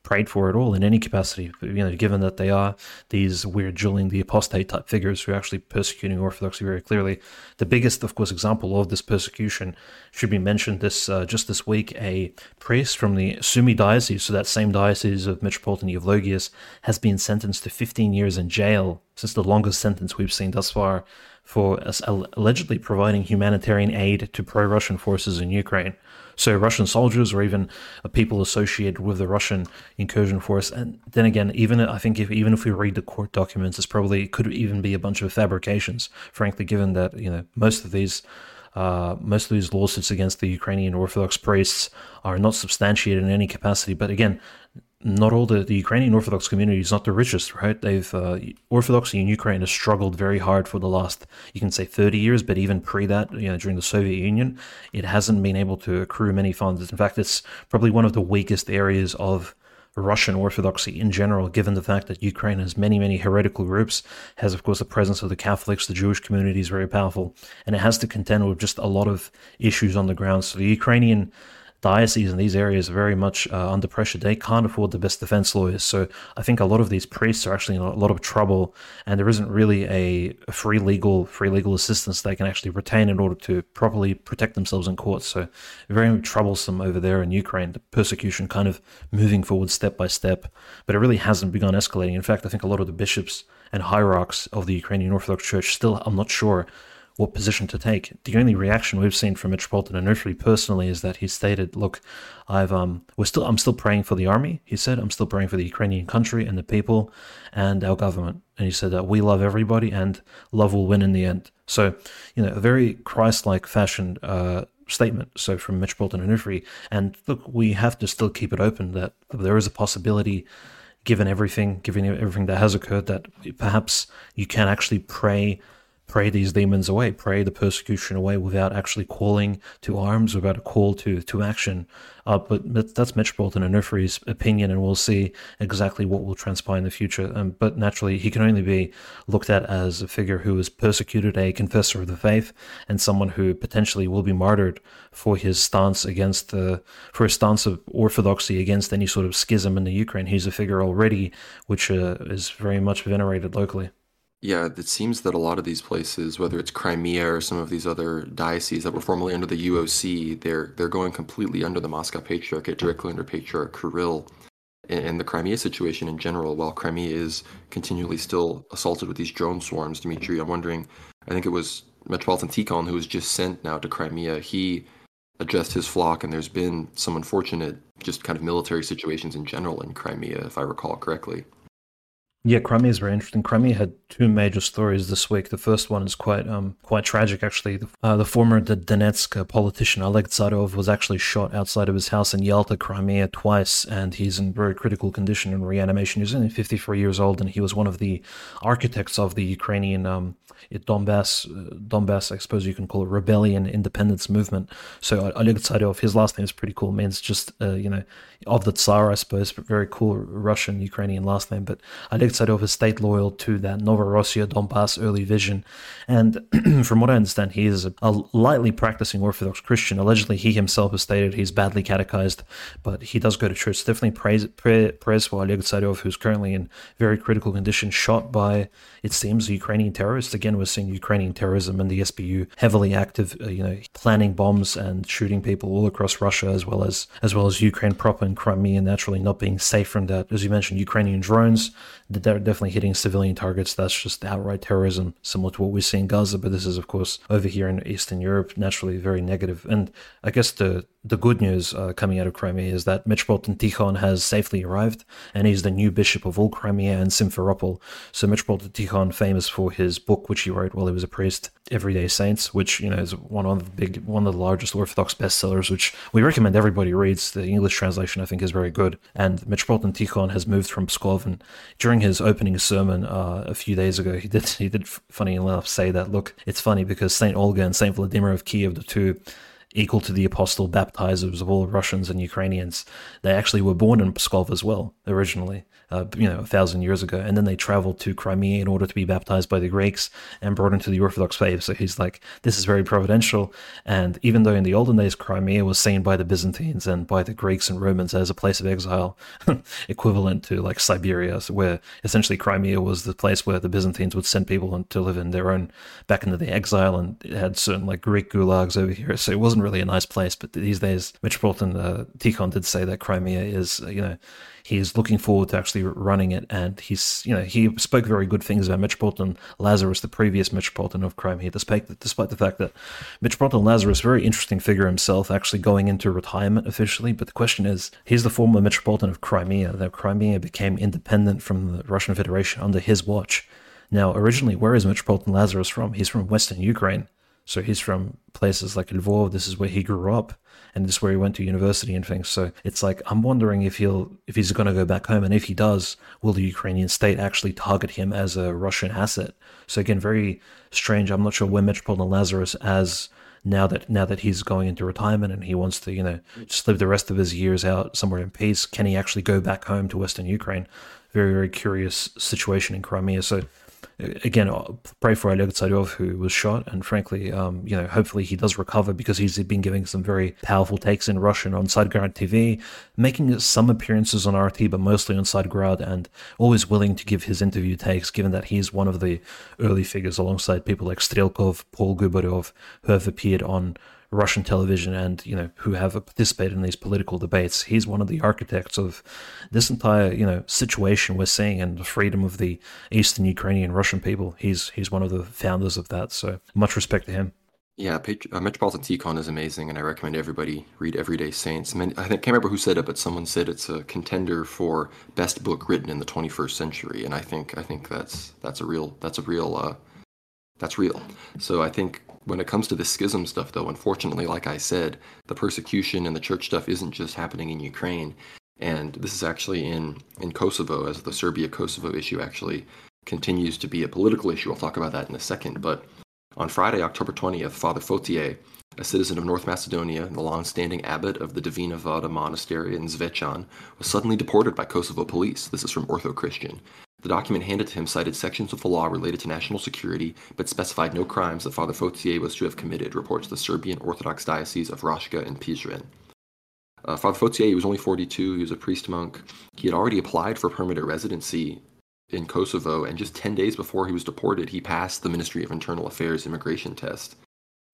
prayed for at all in any capacity. You know, given that they are these weird Julian the Apostate type figures who are actually persecuting Orthodoxy very clearly. The biggest, of course, example of this persecution should be mentioned this uh, just this week. A priest from the Sumy diocese, so that same diocese of Metropolitan Eulogius, has been sentenced to 15 years in jail. Since the longest sentence we've seen thus far for allegedly providing humanitarian aid to pro-Russian forces in Ukraine. So Russian soldiers or even people associated with the Russian incursion force. And then again, even I think if even if we read the court documents, it's probably it could even be a bunch of fabrications. Frankly, given that you know most of these. Uh, most of these lawsuits against the Ukrainian Orthodox priests are not substantiated in any capacity. But again, not all the, the Ukrainian Orthodox community is not the richest, right? They've uh, Orthodoxy in Ukraine has struggled very hard for the last, you can say, 30 years, but even pre that, you know, during the Soviet Union, it hasn't been able to accrue many funds. In fact, it's probably one of the weakest areas of Russian Orthodoxy in general, given the fact that Ukraine has many, many heretical groups, has, of course, the presence of the Catholics, the Jewish community is very powerful, and it has to contend with just a lot of issues on the ground. So the Ukrainian dioceses in these areas are very much uh, under pressure. They can't afford the best defense lawyers. So I think a lot of these priests are actually in a lot of trouble, and there isn't really a, free legal free legal assistance they can actually retain in order to properly protect themselves in court. So very troublesome over there in Ukraine. The persecution kind of moving forward step by step, but it really hasn't begun escalating. In fact, I think a lot of the bishops and hierarchs of the Ukrainian Orthodox Church still, I'm not sure what position to take. The only reaction we've seen from Metropolitan Onufri personally is that he stated, "Look, I've um, we're still I'm still praying for the army." He said, "I'm still praying for the Ukrainian country and the people and our government." And he said that we love everybody and love will win in the end. So, you know, a very Christ-like fashion uh, statement. So from Metropolitan Onufri, and look, we have to still keep it open that there is a possibility given everything, given everything that has occurred, that perhaps you can actually pray pray these demons away, pray the persecution away without actually calling to arms, without a call to, to action. Uh, but that's Metropolitan Onufri's opinion, and we'll see exactly what will transpire in the future. Um, but naturally, he can only be looked at as a figure who is persecuted, a confessor of the faith, and someone who potentially will be martyred for his stance against the, for his stance of orthodoxy against any sort of schism in the Ukraine. He's a figure already which uh, is very much venerated locally. Yeah, it seems that a lot of these places, whether it's Crimea or some of these other dioceses that were formerly under the UOC, they're they're going completely under the Moscow Patriarchate, directly under Patriarch Kirill. And the Crimea situation in general, while Crimea is continually still assaulted with these drone swarms, Dimitri, I'm wondering, I think it was Metropolitan Tikhon who was just sent now to Crimea. He addressed his flock, and there's been some unfortunate, just kind of military situations in general in Crimea, if I recall correctly. Yeah, Crimea is very interesting. Crimea had two major stories this week. The first one is quite um quite tragic, actually. The, uh, the former Donetsk uh, politician Oleg Tsarov was actually shot outside of his house in Yalta, Crimea, twice, and he's in very critical condition in reanimation. He's only 53 years old, and he was one of the architects of the Ukrainian um, Donbass, uh, Donbass, I suppose you can call it rebellion, independence movement. So Oleg Tsarov, his last name is pretty cool. means just uh, you know of the Tsar, I suppose. But very cool Russian Ukrainian last name. But Oleg Tsarov is state loyal to that Novorossiya Donbass early vision, and from what I understand, he is a, a, lightly practicing Orthodox Christian. Allegedly, he himself has stated he's badly catechized, but he does go to church. Definitely praise pray, praise for Oleg who's currently in very critical condition, shot by it seems Ukrainian terrorists again again, we're seeing Ukrainian terrorism and the SBU heavily active, uh, you know, planning bombs and shooting people all across Russia, as well as as well as Ukraine proper and Crimea, naturally not being safe from that. As you mentioned, Ukrainian drones, they're definitely hitting civilian targets. That's just outright terrorism, similar to what we see in Gaza. But this is, of course, over here in Eastern Europe, naturally very negative. And I guess the the good news uh, coming out of Crimea is that Metropolitan Tikhon has safely arrived, and he's the new bishop of all Crimea and Simferopol. So Metropolitan Tikhon, famous for his book which he wrote while he was a priest, Everyday Saints, which you know is one of the big, one of the largest Orthodox bestsellers, which we recommend everybody reads. The English translation I think is very good. And Metropolitan Tikhon has moved from Pskov, and during his opening sermon uh, a few days ago, he did he did funny enough say that look, it's funny because Saint Olga and Saint Vladimir of Kiev, the two equal to the apostle baptizers of all Russians and Ukrainians. They actually were born in Pskov as well, originally uh, you know, a thousand years ago. And then they traveled to Crimea in order to be baptized by the Greeks and brought into the Orthodox faith. So he's like, this is very providential. And even though in the olden days, Crimea was seen by the Byzantines and by the Greeks and Romans as a place of exile, equivalent to like Siberia, where essentially Crimea was the place where the Byzantines would send people to live in their own, back into the exile. And it had certain like Greek gulags over here. So it wasn't really a nice place. But these days, Metropolitan uh, Tikhon did say that Crimea is, you know, he's looking forward to actually running it. And he's, you know, he spoke very good things about Metropolitan Lazarus, the previous Metropolitan of Crimea, despite, despite the fact that Metropolitan Lazarus, very interesting figure himself, actually going into retirement officially. But the question is, he's the former Metropolitan of Crimea. That Crimea became independent from the Russian Federation under his watch. Now, originally, where is Metropolitan Lazarus from? He's from Western Ukraine. So he's from places like Lvov. This is where he grew up. And this is where he went to university and things. So it's like I'm wondering if he'll if he's going to go back home, and if he does, will the Ukrainian state actually target him as a Russian asset? So again, very strange. I'm not sure where Metropolitan Lazarus as now that now that he's going into retirement and he wants to you know just live the rest of his years out somewhere in peace can he actually go back home to western ukraine very very curious situation in crimea so again, uh, pray for Oleg Tsarov, who was shot, and frankly, um, you know, hopefully he does recover because he's been giving some very powerful takes in Russian on Tsargrad TV, making some appearances on RT, but mostly on Tsargrad, and always willing to give his interview takes, given that he's one of the early figures alongside people like Strelkov, Paul Gubaryov, who have appeared on Russian television and you know who have participated in these political debates. He's one of the architects of this entire you know situation we're seeing and the freedom of the Eastern Ukrainian Russian people. He's he's one of the founders of that. So much respect to him. Yeah, uh, Metropolitan Tikhon is amazing, and I recommend everybody read Everyday Saints. I, mean, I can't remember who said it, but someone said it's a contender for best book written in the 21st century, and I think I think that's that's a real that's a real uh, that's real. So I think when it comes to the schism stuff, though, unfortunately, like I said, the persecution and the church stuff isn't just happening in Ukraine. And this is actually in, in Kosovo, as the Serbia Kosovo issue actually continues to be a political issue. I'll talk about that in a second. But on Friday, October 20th, Father Fotier, a citizen of North Macedonia and the long standing abbot of the Divina Vada monastery in Zvechan, was suddenly deported by Kosovo police. This is from Ortho Christian. The document handed to him cited sections of the law related to national security, but specified no crimes that Father Fotier was to have committed, reports the Serbian Orthodox Diocese of Raška and Prizren. Uh, Father Fotier, he was only 42, he was a priest monk. He had already applied for permanent residency in Kosovo, and just 10 days before he was deported, he passed the Ministry of Internal Affairs immigration test.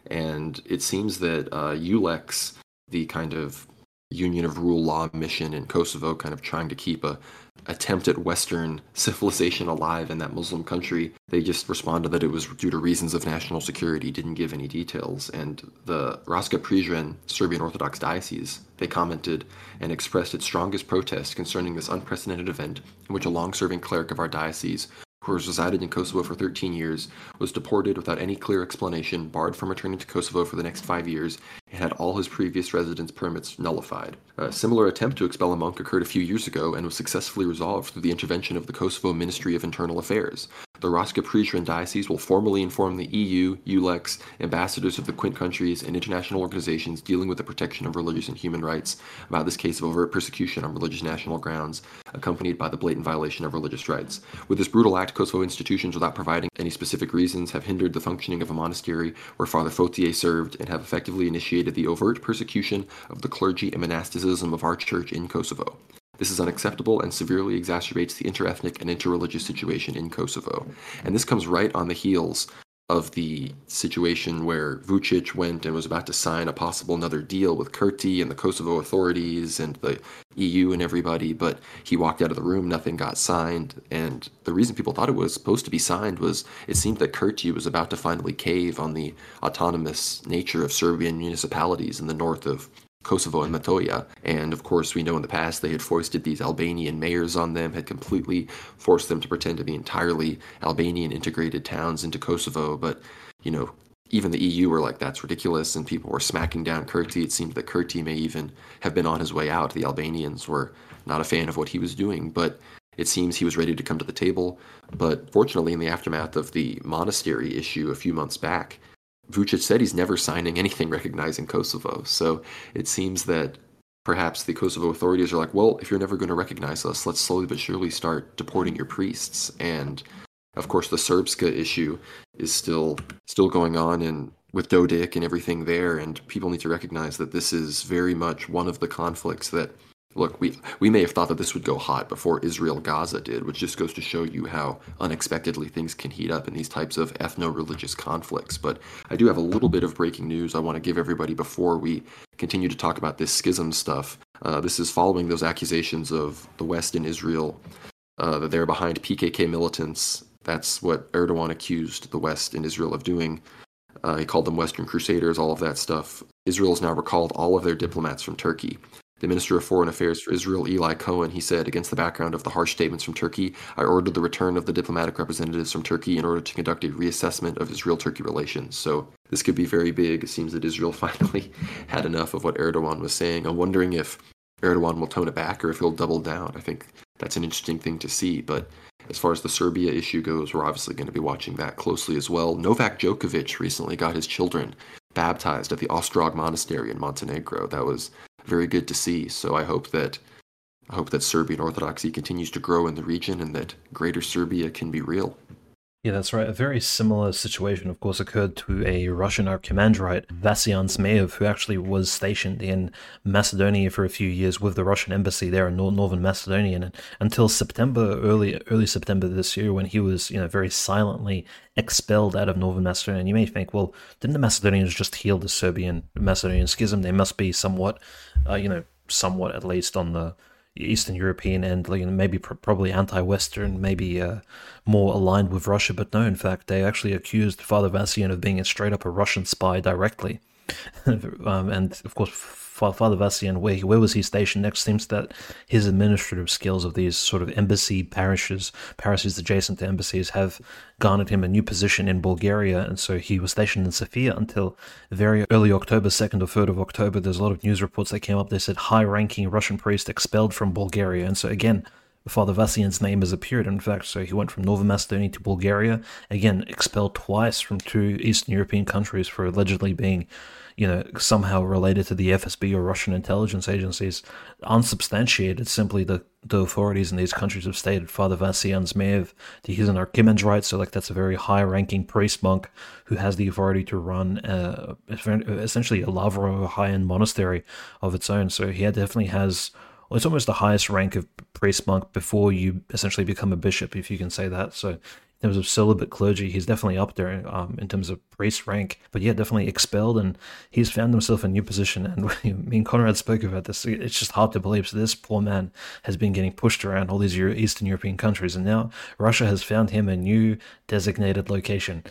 And it seems that uh, EULEX, the kind of Union of Rule Law mission in Kosovo, kind of trying to keep a attempt at Western civilization alive in that Muslim country. They just responded that it was due to reasons of national security, didn't give any details. And the Raška Prizren Serbian Orthodox Diocese, they commented and expressed its strongest protest concerning this unprecedented event in which a long serving cleric of our diocese who has resided in Kosovo for 13 years, was deported without any clear explanation, barred from returning to Kosovo for the next five years, and had all his previous residence permits nullified. A similar attempt to expel a monk occurred a few years ago and was successfully resolved through the intervention of the Kosovo Ministry of Internal Affairs. The Raška Prizren Diocese will formally inform the EU, ULEX, ambassadors of the Quint countries, and international organizations dealing with the protection of religious and human rights about this case of overt persecution on religious national grounds, accompanied by the blatant violation of religious rights. With this brutal act, Kosovo institutions, without providing any specific reasons, have hindered the functioning of a monastery where Father Fotier served and have effectively initiated the overt persecution of the clergy and monasticism of our church in Kosovo. This is unacceptable and severely exacerbates the interethnic and interreligious situation in Kosovo. And this comes right on the heels of the situation where Vucic went and was about to sign a possible another deal with Kurti and the Kosovo authorities and the EU and everybody, but he walked out of the room, nothing got signed. And the reason people thought it was supposed to be signed was it seemed that Kurti was about to finally cave on the autonomous nature of Serbian municipalities in the north of Kosovo and Metohija. And of course, we know in the past they had foisted these Albanian mayors on them, had completely forced them to pretend to be entirely Albanian integrated towns into Kosovo. But, you know, even the EU were like, that's ridiculous, and people were smacking down Kurti. It seemed that Kurti may even have been on his way out. The Albanians were not a fan of what he was doing, but it seems he was ready to come to the table. But fortunately, in the aftermath of the monastery issue a few months back, Vucic said he's never signing anything recognizing Kosovo. So it seems that perhaps the Kosovo authorities are like, well, if you're never going to recognize us, let's slowly but surely start deporting your priests. And of course, the Srpska issue is still still going on, and with Dodik and everything there, and people need to recognize that this is very much one of the conflicts that look, we we may have thought that this would go hot before Israel Gaza did, which just goes to show you how unexpectedly things can heat up in these types of ethno-religious conflicts. But I do have a little bit of breaking news I want to give everybody before we continue to talk about this schism stuff. Uh, this is following those accusations of the West and Israel uh, that they're behind PKK militants. That's what Erdogan accused the West and Israel of doing. Uh, he called them Western Crusaders, all of that stuff. Israel has now recalled all of their diplomats from Turkey. The Minister of Foreign Affairs for Israel, Eli Cohen, he said, against the background of the harsh statements from Turkey, I ordered the return of the diplomatic representatives from Turkey in order to conduct a reassessment of Israel Turkey relations. So this could be very big. It seems that Israel finally had enough of what Erdogan was saying. I'm wondering if Erdogan will tone it back or if he'll double down. I think that's an interesting thing to see. But as far as the Serbia issue goes, we're obviously going to be watching that closely as well. Novak Djokovic recently got his children baptized at the Ostrog Monastery in Montenegro. That was very good to see. So I hope that I hope that Serbian Orthodoxy continues to grow in the region and that Greater Serbia can be real. Yeah, that's right. A very similar situation, of course, occurred to a Russian archimandrite, Vassian Zmeev, who actually was stationed in Macedonia for a few years with the Russian embassy there in northern Macedonia, and until September, early early September this year, when he was, you know, very silently expelled out of northern Macedonia. And you may think, well, didn't the Macedonians just heal the Serbian Macedonian schism? They must be somewhat, uh, you know, somewhat at least on the Eastern European and you know, maybe pr- probably anti-Western, maybe uh, more aligned with Russia. But no, in fact, they actually accused Father Vassian of being a straight up a Russian spy directly. um, and of course, Father Vassian, where, where was he stationed next? Seems that his administrative skills of these sort of embassy parishes, parishes adjacent to embassies, have garnered him a new position in Bulgaria. And so he was stationed in Sofia until very early October, 2nd or 3rd of October. There's a lot of news reports that came up. They said high ranking Russian priest expelled from Bulgaria. And so again, Father Vassian's name has appeared. In fact, so he went from Northern Macedonia to Bulgaria, again expelled twice from two Eastern European countries for allegedly being you know, somehow related to the FSB or Russian intelligence agencies, unsubstantiated. Simply the, the authorities in these countries have stated Father Vassian Zmeev, he's an archimandrite, so like that's a very high ranking priest monk who has the authority to run uh, essentially a lavra, a high end monastery of its own. So he definitely has well, it's almost the highest rank of priest monk before you essentially become a bishop, if you can say that. So in terms of celibate clergy, he's definitely up there um, in terms of priest rank. But yeah, definitely expelled, and he's found himself a new position. And me and Conrad spoke about this. It's just hard to believe. So this poor man has been getting pushed around all these Eastern European countries, and now Russia has found him a new designated location.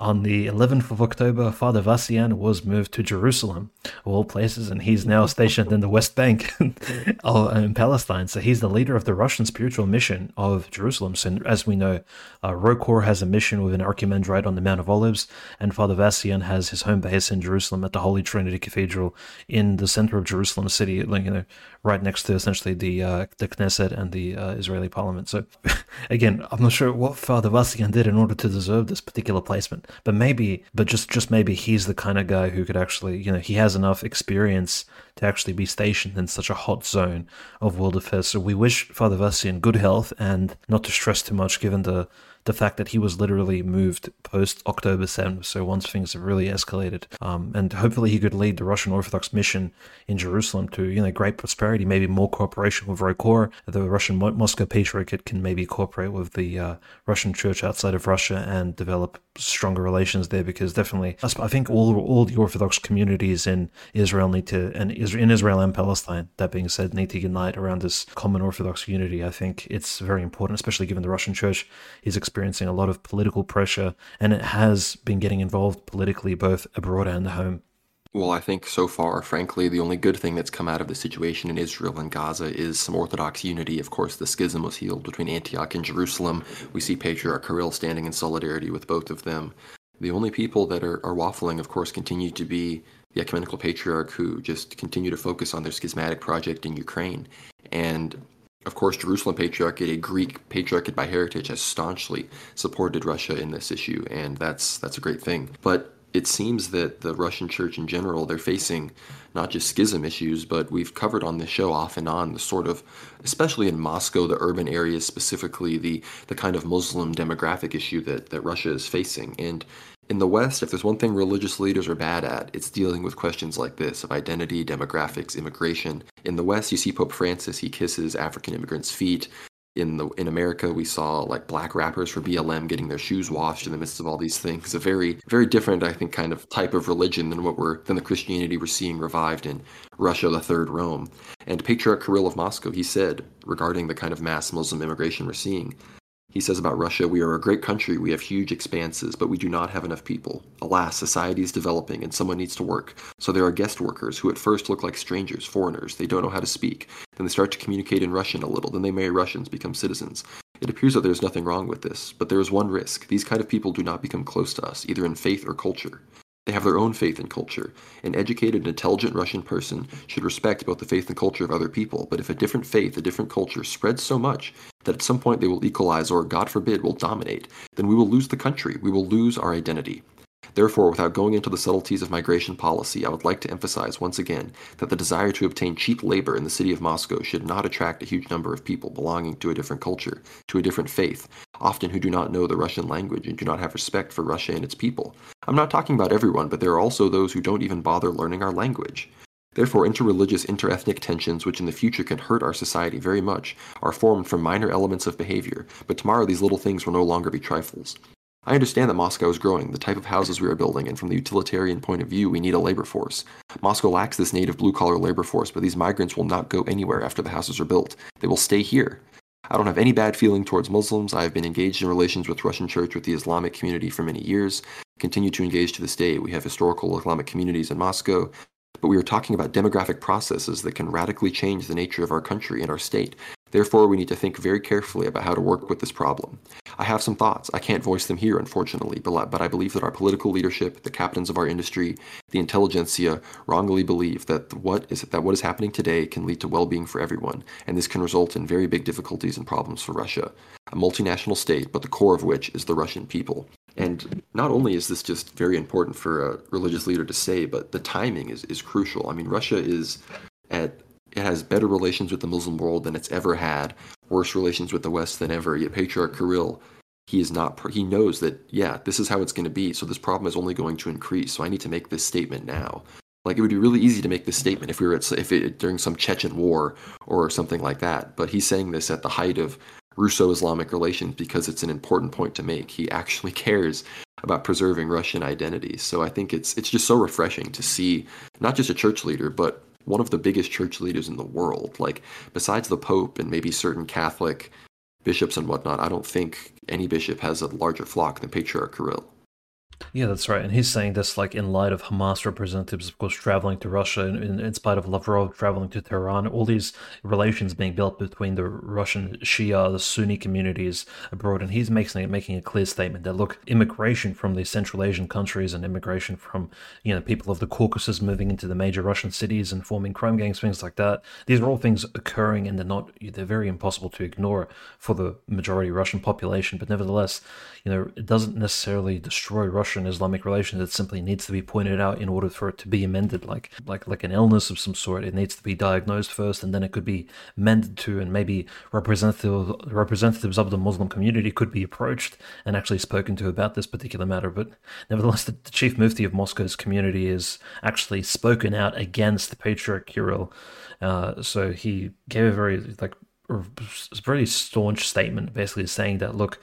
On the 11th of October, Father Vassian was moved to Jerusalem, of all places, and he's now stationed in the West Bank in Palestine. So he's the leader of the Russian spiritual mission of Jerusalem. So, as we know, uh, ROCOR has a mission with an archimandrite on the Mount of Olives, and Father Vassian has his home base in Jerusalem at the Holy Trinity Cathedral in the center of Jerusalem city, you know, right next to essentially the uh, the Knesset and the uh, Israeli parliament. So, again, I'm not sure what Father Vassian did in order to deserve this particular placement but maybe, but just just maybe he's the kind of guy who could actually, you know, he has enough experience to actually be stationed in such a hot zone of world affairs. So we wish Father Vassian good health and not to stress too much, given the the fact that he was literally moved post October 7th, so once things have really escalated. Um, and hopefully he could lead the Russian Orthodox mission in Jerusalem to, you know, great prosperity, maybe more cooperation with ROCOR. The Russian Moscow Patriarchate can maybe cooperate with the uh, Russian church outside of Russia and develop stronger relations there because definitely, I think all, all the Orthodox communities in Israel need to, and in Israel and Palestine, that being said, need to unite around this common Orthodox unity. I think it's very important, especially given the Russian church is experiencing a lot of political pressure, and it has been getting involved politically both abroad and at home. Well, I think so far, frankly, the only good thing that's come out of the situation in Israel and Gaza is some Orthodox unity. Of course, the schism was healed between Antioch and Jerusalem. We see Patriarch Kirill standing in solidarity with both of them. The only people that are, are waffling, of course, continue to be the Ecumenical Patriarch who just continue to focus on their schismatic project in Ukraine. And of course, Jerusalem Patriarchate, a Greek patriarchate by heritage, has staunchly supported Russia in this issue, and that's that's a great thing. But it seems that the Russian church in general, they're facing not just schism issues, but we've covered on this show off and on the sort of, especially in Moscow, the urban areas specifically, the the kind of Muslim demographic issue that, that Russia is facing. And in the West, if there's one thing religious leaders are bad at, it's dealing with questions like this of identity, demographics, immigration. In the West, you see Pope Francis, he kisses African immigrants' feet. In the in America, we saw like black rappers for BLM getting their shoes washed in the midst of all these things. A very very different, I think, kind of type of religion than what we're than the Christianity we're seeing revived in Russia, the Third Rome. And Patriarch Kirill of Moscow, he said regarding the kind of mass Muslim immigration we're seeing, He says about Russia, we are a great country, we have huge expanses, but we do not have enough people. Alas, society is developing and someone needs to work. So there are guest workers who at first look like strangers, foreigners, they don't know how to speak. Then they start to communicate in Russian a little, then they marry Russians, become citizens. It appears that there is nothing wrong with this, but there is one risk. These kind of people do not become close to us, either in faith or culture. They have their own faith and culture. An educated, and intelligent Russian person should respect both the faith and culture of other people, but if a different faith, a different culture spreads so much that at some point they will equalize or, God forbid, will dominate, then we will lose the country. We will lose our identity. Therefore, without going into the subtleties of migration policy, I would like to emphasize once again that the desire to obtain cheap labor in the city of Moscow should not attract a huge number of people belonging to a different culture, to a different faith, often who do not know the Russian language and do not have respect for Russia and its people. I'm not talking about everyone, but there are also those who don't even bother learning our language. Therefore, interreligious, interethnic tensions, which in the future can hurt our society very much, are formed from minor elements of behavior, but tomorrow these little things will no longer be trifles. I understand that Moscow is growing, the type of houses we are building, and from the utilitarian point of view, we need a labor force. Moscow lacks this native blue collar labor force, but these migrants will not go anywhere after the houses are built. They will stay here. I don't have any bad feeling towards Muslims. I have been engaged in relations with Russian Church with the Islamic community for many years, continue to engage to this day. We have historical Islamic communities in Moscow, but we are talking about demographic processes that can radically change the nature of our country and our state. Therefore, we need to think very carefully about how to work with this problem. I have some thoughts. I can't voice them here, unfortunately, but I believe that our political leadership, the captains of our industry, the intelligentsia, wrongly believe that what is that what is happening today can lead to well-being for everyone, and this can result in very big difficulties and problems for Russia, a multinational state, but the core of which is the Russian people. And not only is this just very important for a religious leader to say, but the timing is, is crucial. I mean, Russia is at it has better relations with the Muslim world than it's ever had, worse relations with the West than ever. Yet Patriarch Kirill, he is not. He knows that yeah, this is how it's going to be. So this problem is only going to increase. So I need to make this statement now. Like it would be really easy to make this statement if we were at if it during some Chechen war or something like that. But he's saying this at the height of Russo-Islamic relations because it's an important point to make. He actually cares about preserving Russian identity. So I think it's it's just so refreshing to see not just a church leader, but one of the biggest church leaders in the world. Like, besides the Pope and maybe certain Catholic bishops and whatnot, I don't think any bishop has a larger flock than Patriarch Kirill. Yeah, that's right. And he's saying this like in light of Hamas representatives, of course, traveling to Russia, in, in spite of Lavrov traveling to Tehran, all these relations being built between the Russian Shia, the Sunni communities abroad. And he's making, making a clear statement that, look, immigration from the Central Asian countries and immigration from, you know, people of the Caucasus moving into the major Russian cities and forming crime gangs, things like that. These are all things occurring and they're not, they're very impossible to ignore for the majority Russian population. But nevertheless, you know, it doesn't necessarily destroy Russian Islamic relations. It simply needs to be pointed out in order for it to be amended, like like like an illness of some sort. It needs to be diagnosed first, and then it could be mended to, and maybe representative representatives of the Muslim community could be approached and actually spoken to about this particular matter. But nevertheless, the, the chief mufti of Moscow's community is actually spoken out against the Patriarch Kirill. Uh, so he gave a very like a very staunch statement, basically saying that look,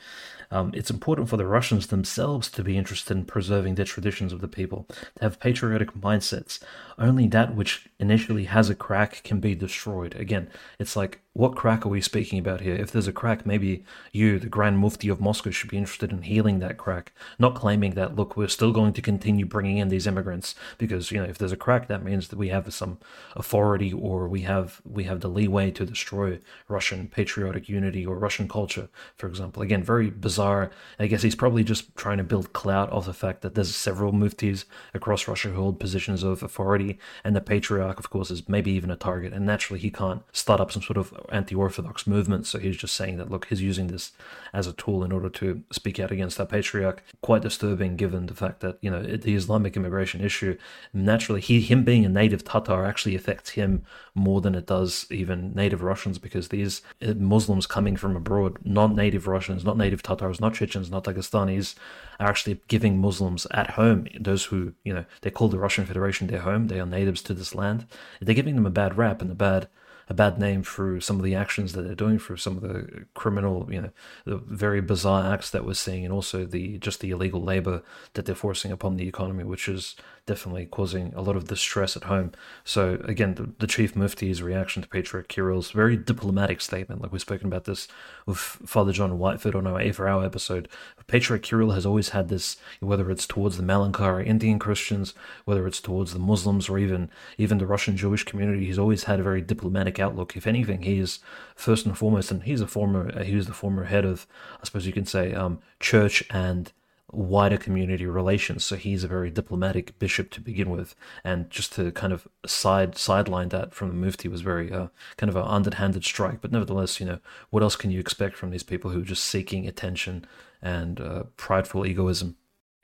um, it's important for the Russians themselves to be interested in preserving their traditions of the people, to have patriotic mindsets. Only that which initially has a crack can be destroyed. Again, it's like what crack are we speaking about here? If there's a crack, maybe you, the Grand Mufti of Moscow, should be interested in healing that crack, not claiming that, look, we're still going to continue bringing in these immigrants because, you know, if there's a crack, that means that we have some authority or we have we have the leeway to destroy Russian patriotic unity or Russian culture, for example. Again, very bizarre. I guess he's probably just trying to build clout off the fact that there's several muftis across Russia who hold positions of authority, and the patriarch, of course, is maybe even a target, and naturally he can't start up some sort of anti-orthodox movement. So he's just saying that look, he's using this as a tool in order to speak out against that patriarch. Quite disturbing, given the fact that you know the Islamic immigration issue. Naturally, he him being a native Tatar actually affects him more than it does even native Russians because these uh, Muslims coming from abroad, not native Russians, not native Tatars, not Chechens, not Dagestanis, are actually giving Muslims at home, those who you know they call the Russian Federation their home, they are natives to this land. They're giving them a bad rap and a bad a bad name through some of the actions that they're doing, through some of the criminal, you know, the very bizarre acts that we're seeing, and also the just the illegal labor that they're forcing upon the economy, which is definitely causing a lot of distress at home. So again, the, the chief mufti's reaction to Patriarch Kirill's very diplomatic statement, like we've spoken about this with Father John Whiteford on our Aether Hour episode. Patriarch Kirill has always had this, whether it's towards the Malankara Indian Christians, whether it's towards the Muslims, or even even the Russian Jewish community, he's always had a very diplomatic outlook. If anything, he is first and foremost, and he's a former, he was the former head of, I suppose you can say, um, church and wider community relations. So he's a very diplomatic bishop to begin with, and just to kind of side sideline that from the mufti was very uh, kind of an underhanded strike. But nevertheless, you know, what else can you expect from these people who are just seeking attention and uh, prideful egoism?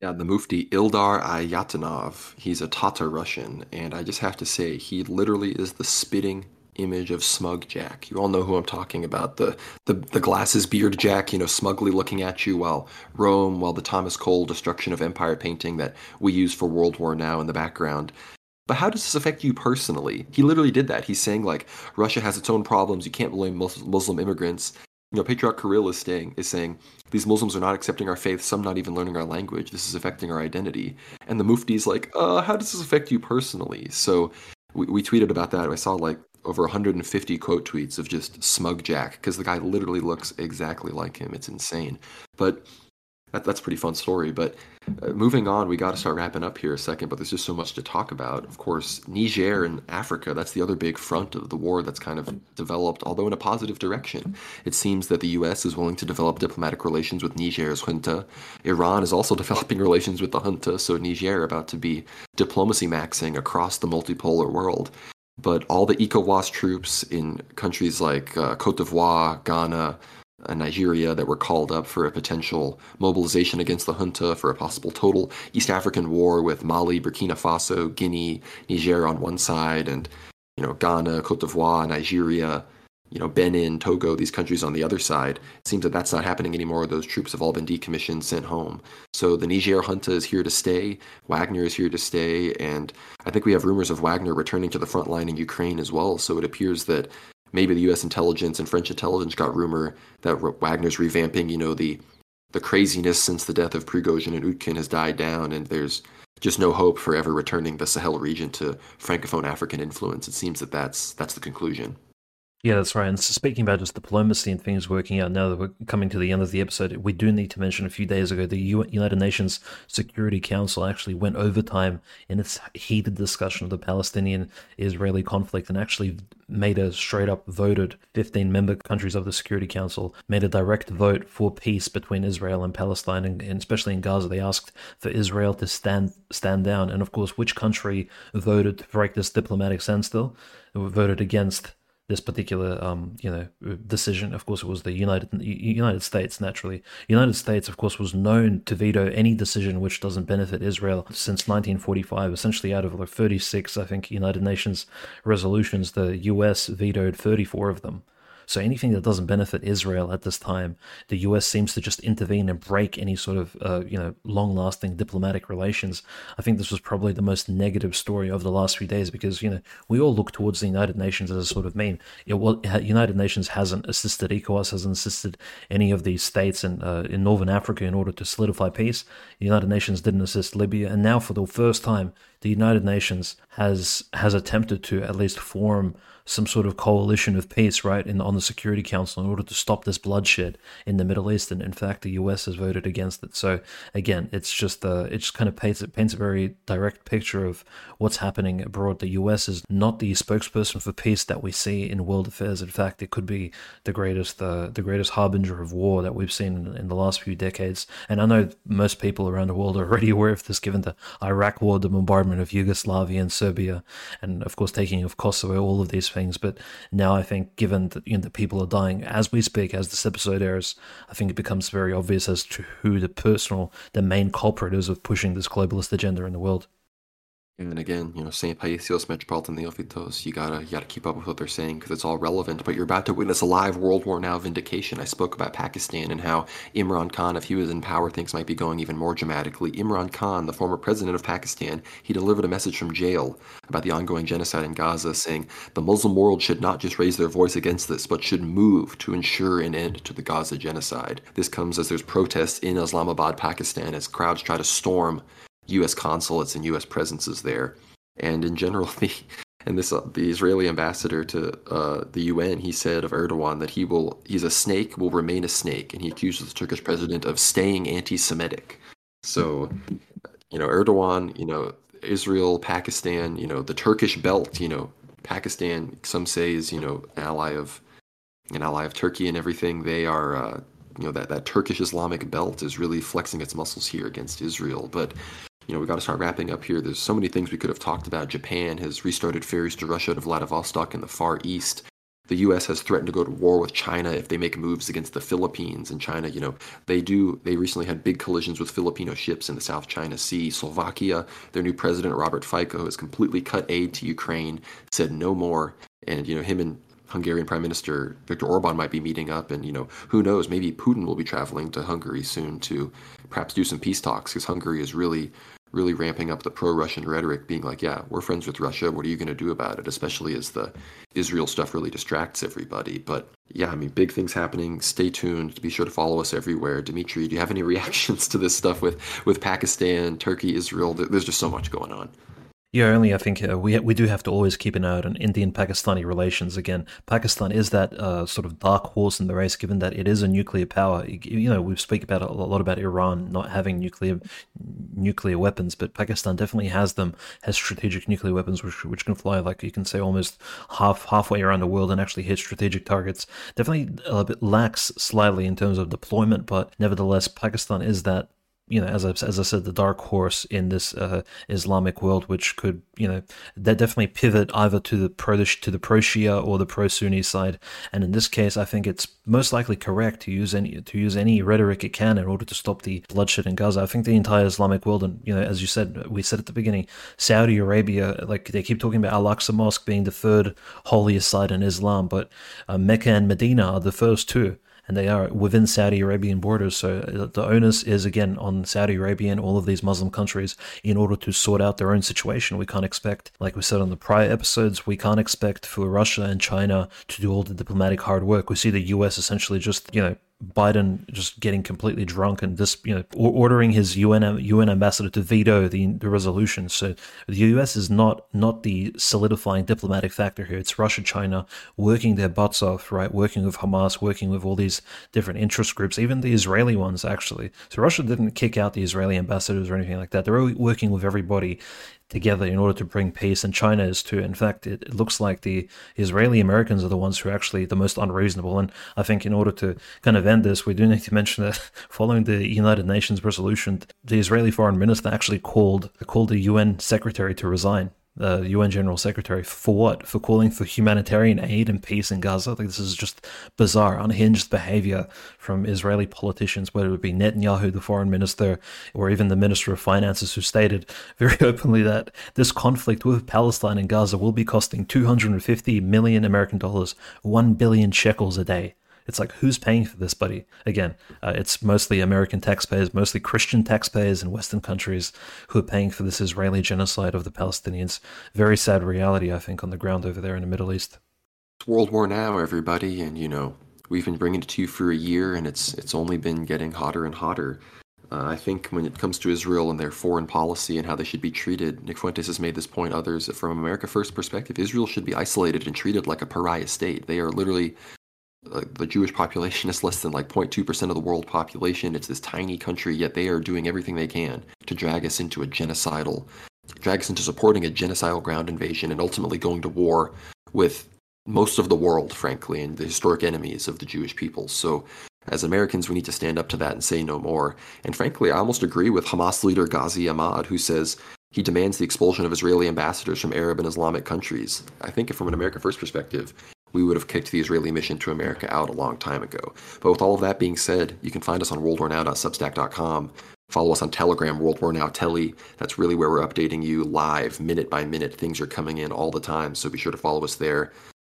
Yeah, the Mufti Ildar Alyautdinov. He's a Tatar Russian, and I just have to say, he literally is the spitting image of smug Jack. You all know who I'm talking about. The, the the glasses beard Jack, you know, smugly looking at you while Rome, while the Thomas Cole destruction of empire painting that we use for World War now in the background. But how does this affect you personally? He literally did that. He's saying like Russia has its own problems. You can't blame Muslim immigrants. You know, Patriarch Kirill is saying is saying these Muslims are not accepting our faith. Some not even learning our language. This is affecting our identity. And the Mufti's like, uh, how does this affect you personally? So we, we tweeted about that. I saw like over 150 quote tweets of just smug Jack because the guy literally looks exactly like him. It's insane. But that, that's pretty fun story. But uh, moving on, we got to start wrapping up here a second. But there's just so much to talk about. Of course, Niger and Africa. That's the other big front of the war that's kind of developed, although in a positive direction. It seems that the U.S. is willing to develop diplomatic relations with Niger's junta. Iran is also developing relations with the junta. So Niger about to be diplomacy maxing across the multipolar world but all the ECOWAS troops in countries like uh, Cote d'Ivoire, Ghana, uh, Nigeria that were called up for a potential mobilization against the junta for a possible total East African war with Mali, Burkina Faso, Guinea, Niger on one side, and you know Ghana, Cote d'Ivoire, Nigeria, you know, Benin, Togo, these countries on the other side. It seems that that's not happening anymore. Those troops have all been decommissioned, sent home. So the Niger junta is here to stay. Wagner is here to stay. And I think we have rumors of Wagner returning to the front line in Ukraine as well. So it appears that maybe the U.S. intelligence and French intelligence got rumor that Wagner's revamping, you know, the the craziness since the death of Prigozhin and Utkin has died down, and there's just no hope for ever returning the Sahel region to francophone African influence. It seems that that's that's the conclusion. Yeah, that's right. And speaking about just diplomacy and things working out now that we're coming to the end of the episode, we do need to mention a few days ago the United Nations Security Council actually went overtime in its heated discussion of the Palestinian Israeli conflict and actually made a straight up voted 15 member countries of the Security Council made a direct vote for peace between Israel and Palestine and, and especially in Gaza they asked for Israel to stand stand down and of course which country voted to break this diplomatic standstill voted against this particular um, you know decision. Of course, it was the United United States. Naturally, United States, of course, was known to veto any decision which doesn't benefit Israel since 1945. Essentially, out of like 36, I think United Nations resolutions, the U.S. vetoed 34 of them. So anything that doesn't benefit Israel at this time, the U.S. seems to just intervene and break any sort of uh, you know long-lasting diplomatic relations. I think this was probably the most negative story of the last few days because you know we all look towards the United Nations as a sort of meme. It, well, United Nations hasn't assisted ECOWAS, hasn't assisted any of these states in uh, in Northern Africa in order to solidify peace. The United Nations didn't assist Libya, and now for the first time, the United Nations has has attempted to at least form some sort of coalition of peace, right, in on the Security Council in order to stop this bloodshed in the Middle East. And in fact, the U.S. has voted against it. So again, it's just uh, it just kind of paints it paints a very direct picture of what's happening abroad. The U.S. is not the spokesperson for peace that we see in world affairs. In fact, it could be the greatest uh, the greatest harbinger of war that we've seen in, in the last few decades. And I know most people around the world are already aware of this, given the Iraq War, the bombardment of Yugoslavia and Serbia, and of course taking of Kosovo, all of these things. But now I think, given that you know, the people are dying as we speak, as this episode airs, I think it becomes very obvious as to who the personal, the main culprit is of pushing this globalist agenda in the world. And again, you know, St. Paisios, Metropolitan Neophytos, you gotta you gotta keep up with what they're saying because it's all relevant. But you're about to witness a live World War now vindication. I spoke about Pakistan and how Imran Khan, if he was in power, things might be going even more dramatically. Imran Khan, the former president of Pakistan, he delivered a message from jail about the ongoing genocide in Gaza, saying the Muslim world should not just raise their voice against this, but should move to ensure an end to the Gaza genocide. This comes as there's protests in Islamabad, Pakistan, as crowds try to storm U.S. consulates and U.S. presences there. And in general, the and this uh, the Israeli ambassador to uh, the UN, he said of Erdogan that he will he's a snake, will remain a snake, and he accuses the Turkish president of staying anti-Semitic. So, you know, Erdogan, you know, Israel, Pakistan, you know, the Turkish belt, you know, Pakistan, some say is you know an ally of an ally of Turkey and everything. They are. Uh, you know that, that Turkish Islamic belt is really flexing its muscles here against Israel. But you know, we got to start wrapping up here. There's so many things we could have talked about. Japan has restarted ferries to Russia to Vladivostok in the Far East. The U.S. has threatened to go to war with China if they make moves against the Philippines. And China, you know, they do. They recently had big collisions with Filipino ships in the South China Sea. Slovakia, their new president Robert Fico has completely cut aid to Ukraine, said no more. And you know, him and Hungarian Prime Minister Viktor Orban might be meeting up, and you know who knows, maybe Putin will be traveling to Hungary soon to perhaps do some peace talks because Hungary is really really ramping up the pro-Russian rhetoric, being like, "Yeah, we're friends with Russia. What are you going to do about it?" Especially as the Israel stuff really distracts everybody. But yeah, I mean, big things happening. Stay tuned. Be sure to follow us everywhere. Dimitri, do you have any reactions to this stuff with with Pakistan, Turkey, Israel? There's just so much going on. Yeah, only I think uh, we we do have to always keep an eye on Indian-Pakistani relations. Again, Pakistan is that uh, sort of dark horse in the race, given that it is a nuclear power. You know, we speak about a lot about Iran not having nuclear nuclear weapons, but Pakistan definitely has them. Has strategic nuclear weapons, which which can fly like you can say almost half halfway around the world and actually hit strategic targets. Definitely a bit lax slightly in terms of deployment, but nevertheless, Pakistan is that you know, as I, as I said, the dark horse in this uh, Islamic world, which could, you know, they definitely pivot either to the pro to the pro Shia or the pro Sunni side. And in this case, I think it's most likely correct to use any to use any rhetoric it can in order to stop the bloodshed in Gaza. I think the entire Islamic world, and you know, as you said, we said at the beginning, Saudi Arabia, like they keep talking about Al Aqsa Mosque being the third holiest site in Islam, but uh, Mecca and Medina are the first two and they are within Saudi Arabian borders. So uh, the onus is again on Saudi Arabia and all of these Muslim countries in order to sort out their own situation. We can't expect, like we said on the prior episodes, we can't expect for Russia and China to do all the diplomatic hard work. We see the US essentially just, you know, Biden just getting completely drunk and this, you know, ordering his UN UN ambassador to veto the, the resolution. So the US is not not the solidifying diplomatic factor here. It's Russia, China working their butts off, right? Working with Hamas, working with all these different interest groups, even the Israeli ones actually. So Russia didn't kick out the Israeli ambassadors or anything like that. They're working with everybody together in order to bring peace, and China is too. In fact, it, it, looks like the Israeli Americans are the ones who are actually the most unreasonable. And I think in order to kind of end this, we do need to mention that following the United Nations resolution, the Israeli foreign minister actually called called the UN secretary to resign the UN General Secretary for what? For calling for humanitarian aid and peace in Gaza? Like this is just bizarre, unhinged behavior from Israeli politicians, whether it be Netanyahu, the foreign minister, or even the Minister of Finances, who stated very openly that this conflict with Palestine and Gaza will be costing 250 million American dollars, 1 billion shekels a day. It's like, who's paying for this, buddy? Again, uh, it's mostly American taxpayers, mostly Christian taxpayers in Western countries who are paying for this Israeli genocide of the Palestinians. Very sad reality, I think, on the ground over there in the Middle East. It's World War now, everybody, and you know we've been bringing it to you for a year, and it's it's only been getting hotter and hotter. Uh, I think when it comes to Israel and their foreign policy and how they should be treated, Nick Fuentes has made this point. Others, from America First perspective, Israel should be isolated and treated like a pariah state. They are literally the Jewish population is less than like 0.2% of the world population. It's this tiny country, yet they are doing everything they can to drag us into a genocidal, drag us into supporting a genocidal ground invasion and ultimately going to war with most of the world, frankly, and the historic enemies of the Jewish people. So, as Americans, we need to stand up to that and say no more. And frankly, I almost agree with Hamas leader Ghazi Hamad, who says he demands the expulsion of Israeli ambassadors from Arab and Islamic countries. I think, from an America First perspective, we would have kicked the Israeli mission to America out a long time ago. But with all of that being said, you can find us on worldwarnow.substack.com. Follow us on Telegram, World War Now Telly. That's really where we're updating you live, minute by minute. Things are coming in all the time, so be sure to follow us there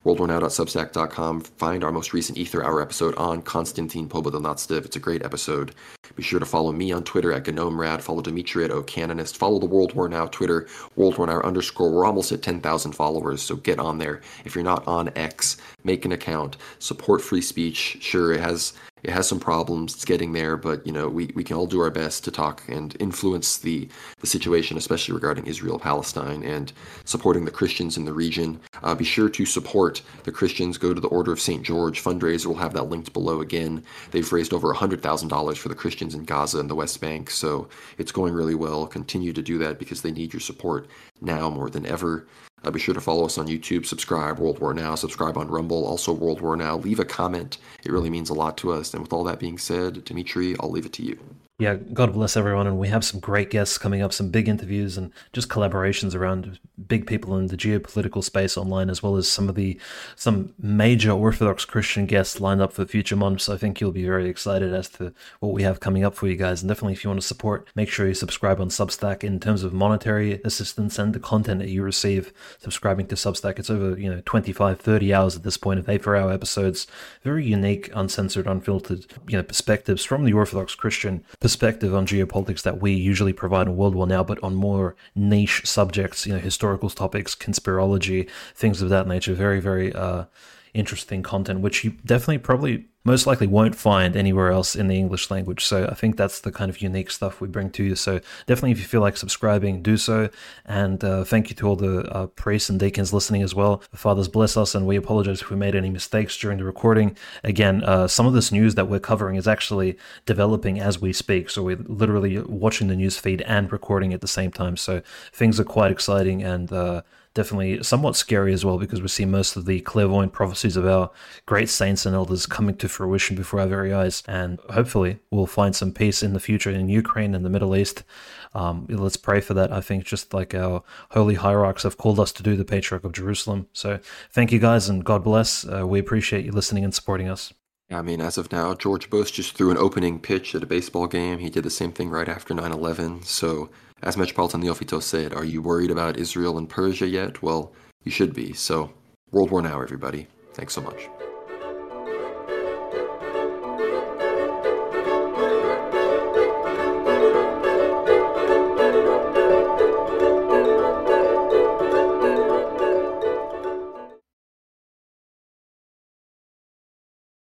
worldwarnow.substack.com. Find our most recent Aether Hour episode on Konstantin Pobedonostsev. It's a great episode. Be sure to follow me on Twitter at GnomeRad. Follow Dimitri at OCanonist. Follow the World War Now Twitter, World War Now underscore. We're almost at 10,000 followers, so get on there. If you're not on X, make an account. Support free speech. Sure, it has it has some problems. It's getting there, but you know we, we can all do our best to talk and influence the the situation, especially regarding Israel Palestine and supporting the Christians in the region. Uh, be sure to support the Christians. Go to the Order of St. George fundraiser. We'll have that linked below again. They've raised over $100,000 for the Christians in Gaza and the West Bank, so it's going really well. Continue to do that because they need your support now more than ever. Uh, be sure to follow us on YouTube, subscribe World War Now, subscribe on Rumble, also World War Now. Leave a comment. It really means a lot to us. And with all that being said, Dimitri, I'll leave it to you. Yeah, God bless everyone. And we have some great guests coming up, some big interviews and just collaborations around big people in the geopolitical space online, as well as some of the some major Orthodox Christian guests lined up for future months. I think you'll be very excited as to what we have coming up for you guys. And definitely, if you want to support, make sure you subscribe on Substack in terms of monetary assistance and the content that you receive subscribing to Substack. It's over, you know, 25, 30 hours at this point of Aether Hour episodes. Very unique, uncensored, unfiltered, you know, perspectives from the Orthodox Christian perspective on geopolitics that we usually provide in World War Now, but on more niche subjects, you know, historical topics, conspirology, things of that nature. Very, very uh, interesting content, which you definitely probably most likely won't find anywhere else in the English language. So I think that's the kind of unique stuff we bring to you. So definitely, if you feel like subscribing, do so. And uh, thank you to all the uh, priests and deacons listening as well. The fathers bless us, and we apologize if we made any mistakes during the recording. Again, uh, some of this news that we're covering is actually developing as we speak. So we're literally watching the news feed and recording at the same time. So things are quite exciting and uh, definitely somewhat scary as well because we see most of the clairvoyant prophecies of our great saints and elders coming to fruition before our very eyes. And hopefully, we'll find some peace in the future in Ukraine and the Middle East. Um, let's pray for that. I think just like our holy hierarchs have called us to do, the Patriarch of Jerusalem. So thank you guys and God bless. Uh, we appreciate you listening and supporting us. I mean, as of now, George Bush just threw an opening pitch at a baseball game. He did the same thing right after 9 11. So as Metropolitan Neophytos said, are you worried about Israel and Persia yet? Well, you should be. So, World War Now, everybody. Thanks so much.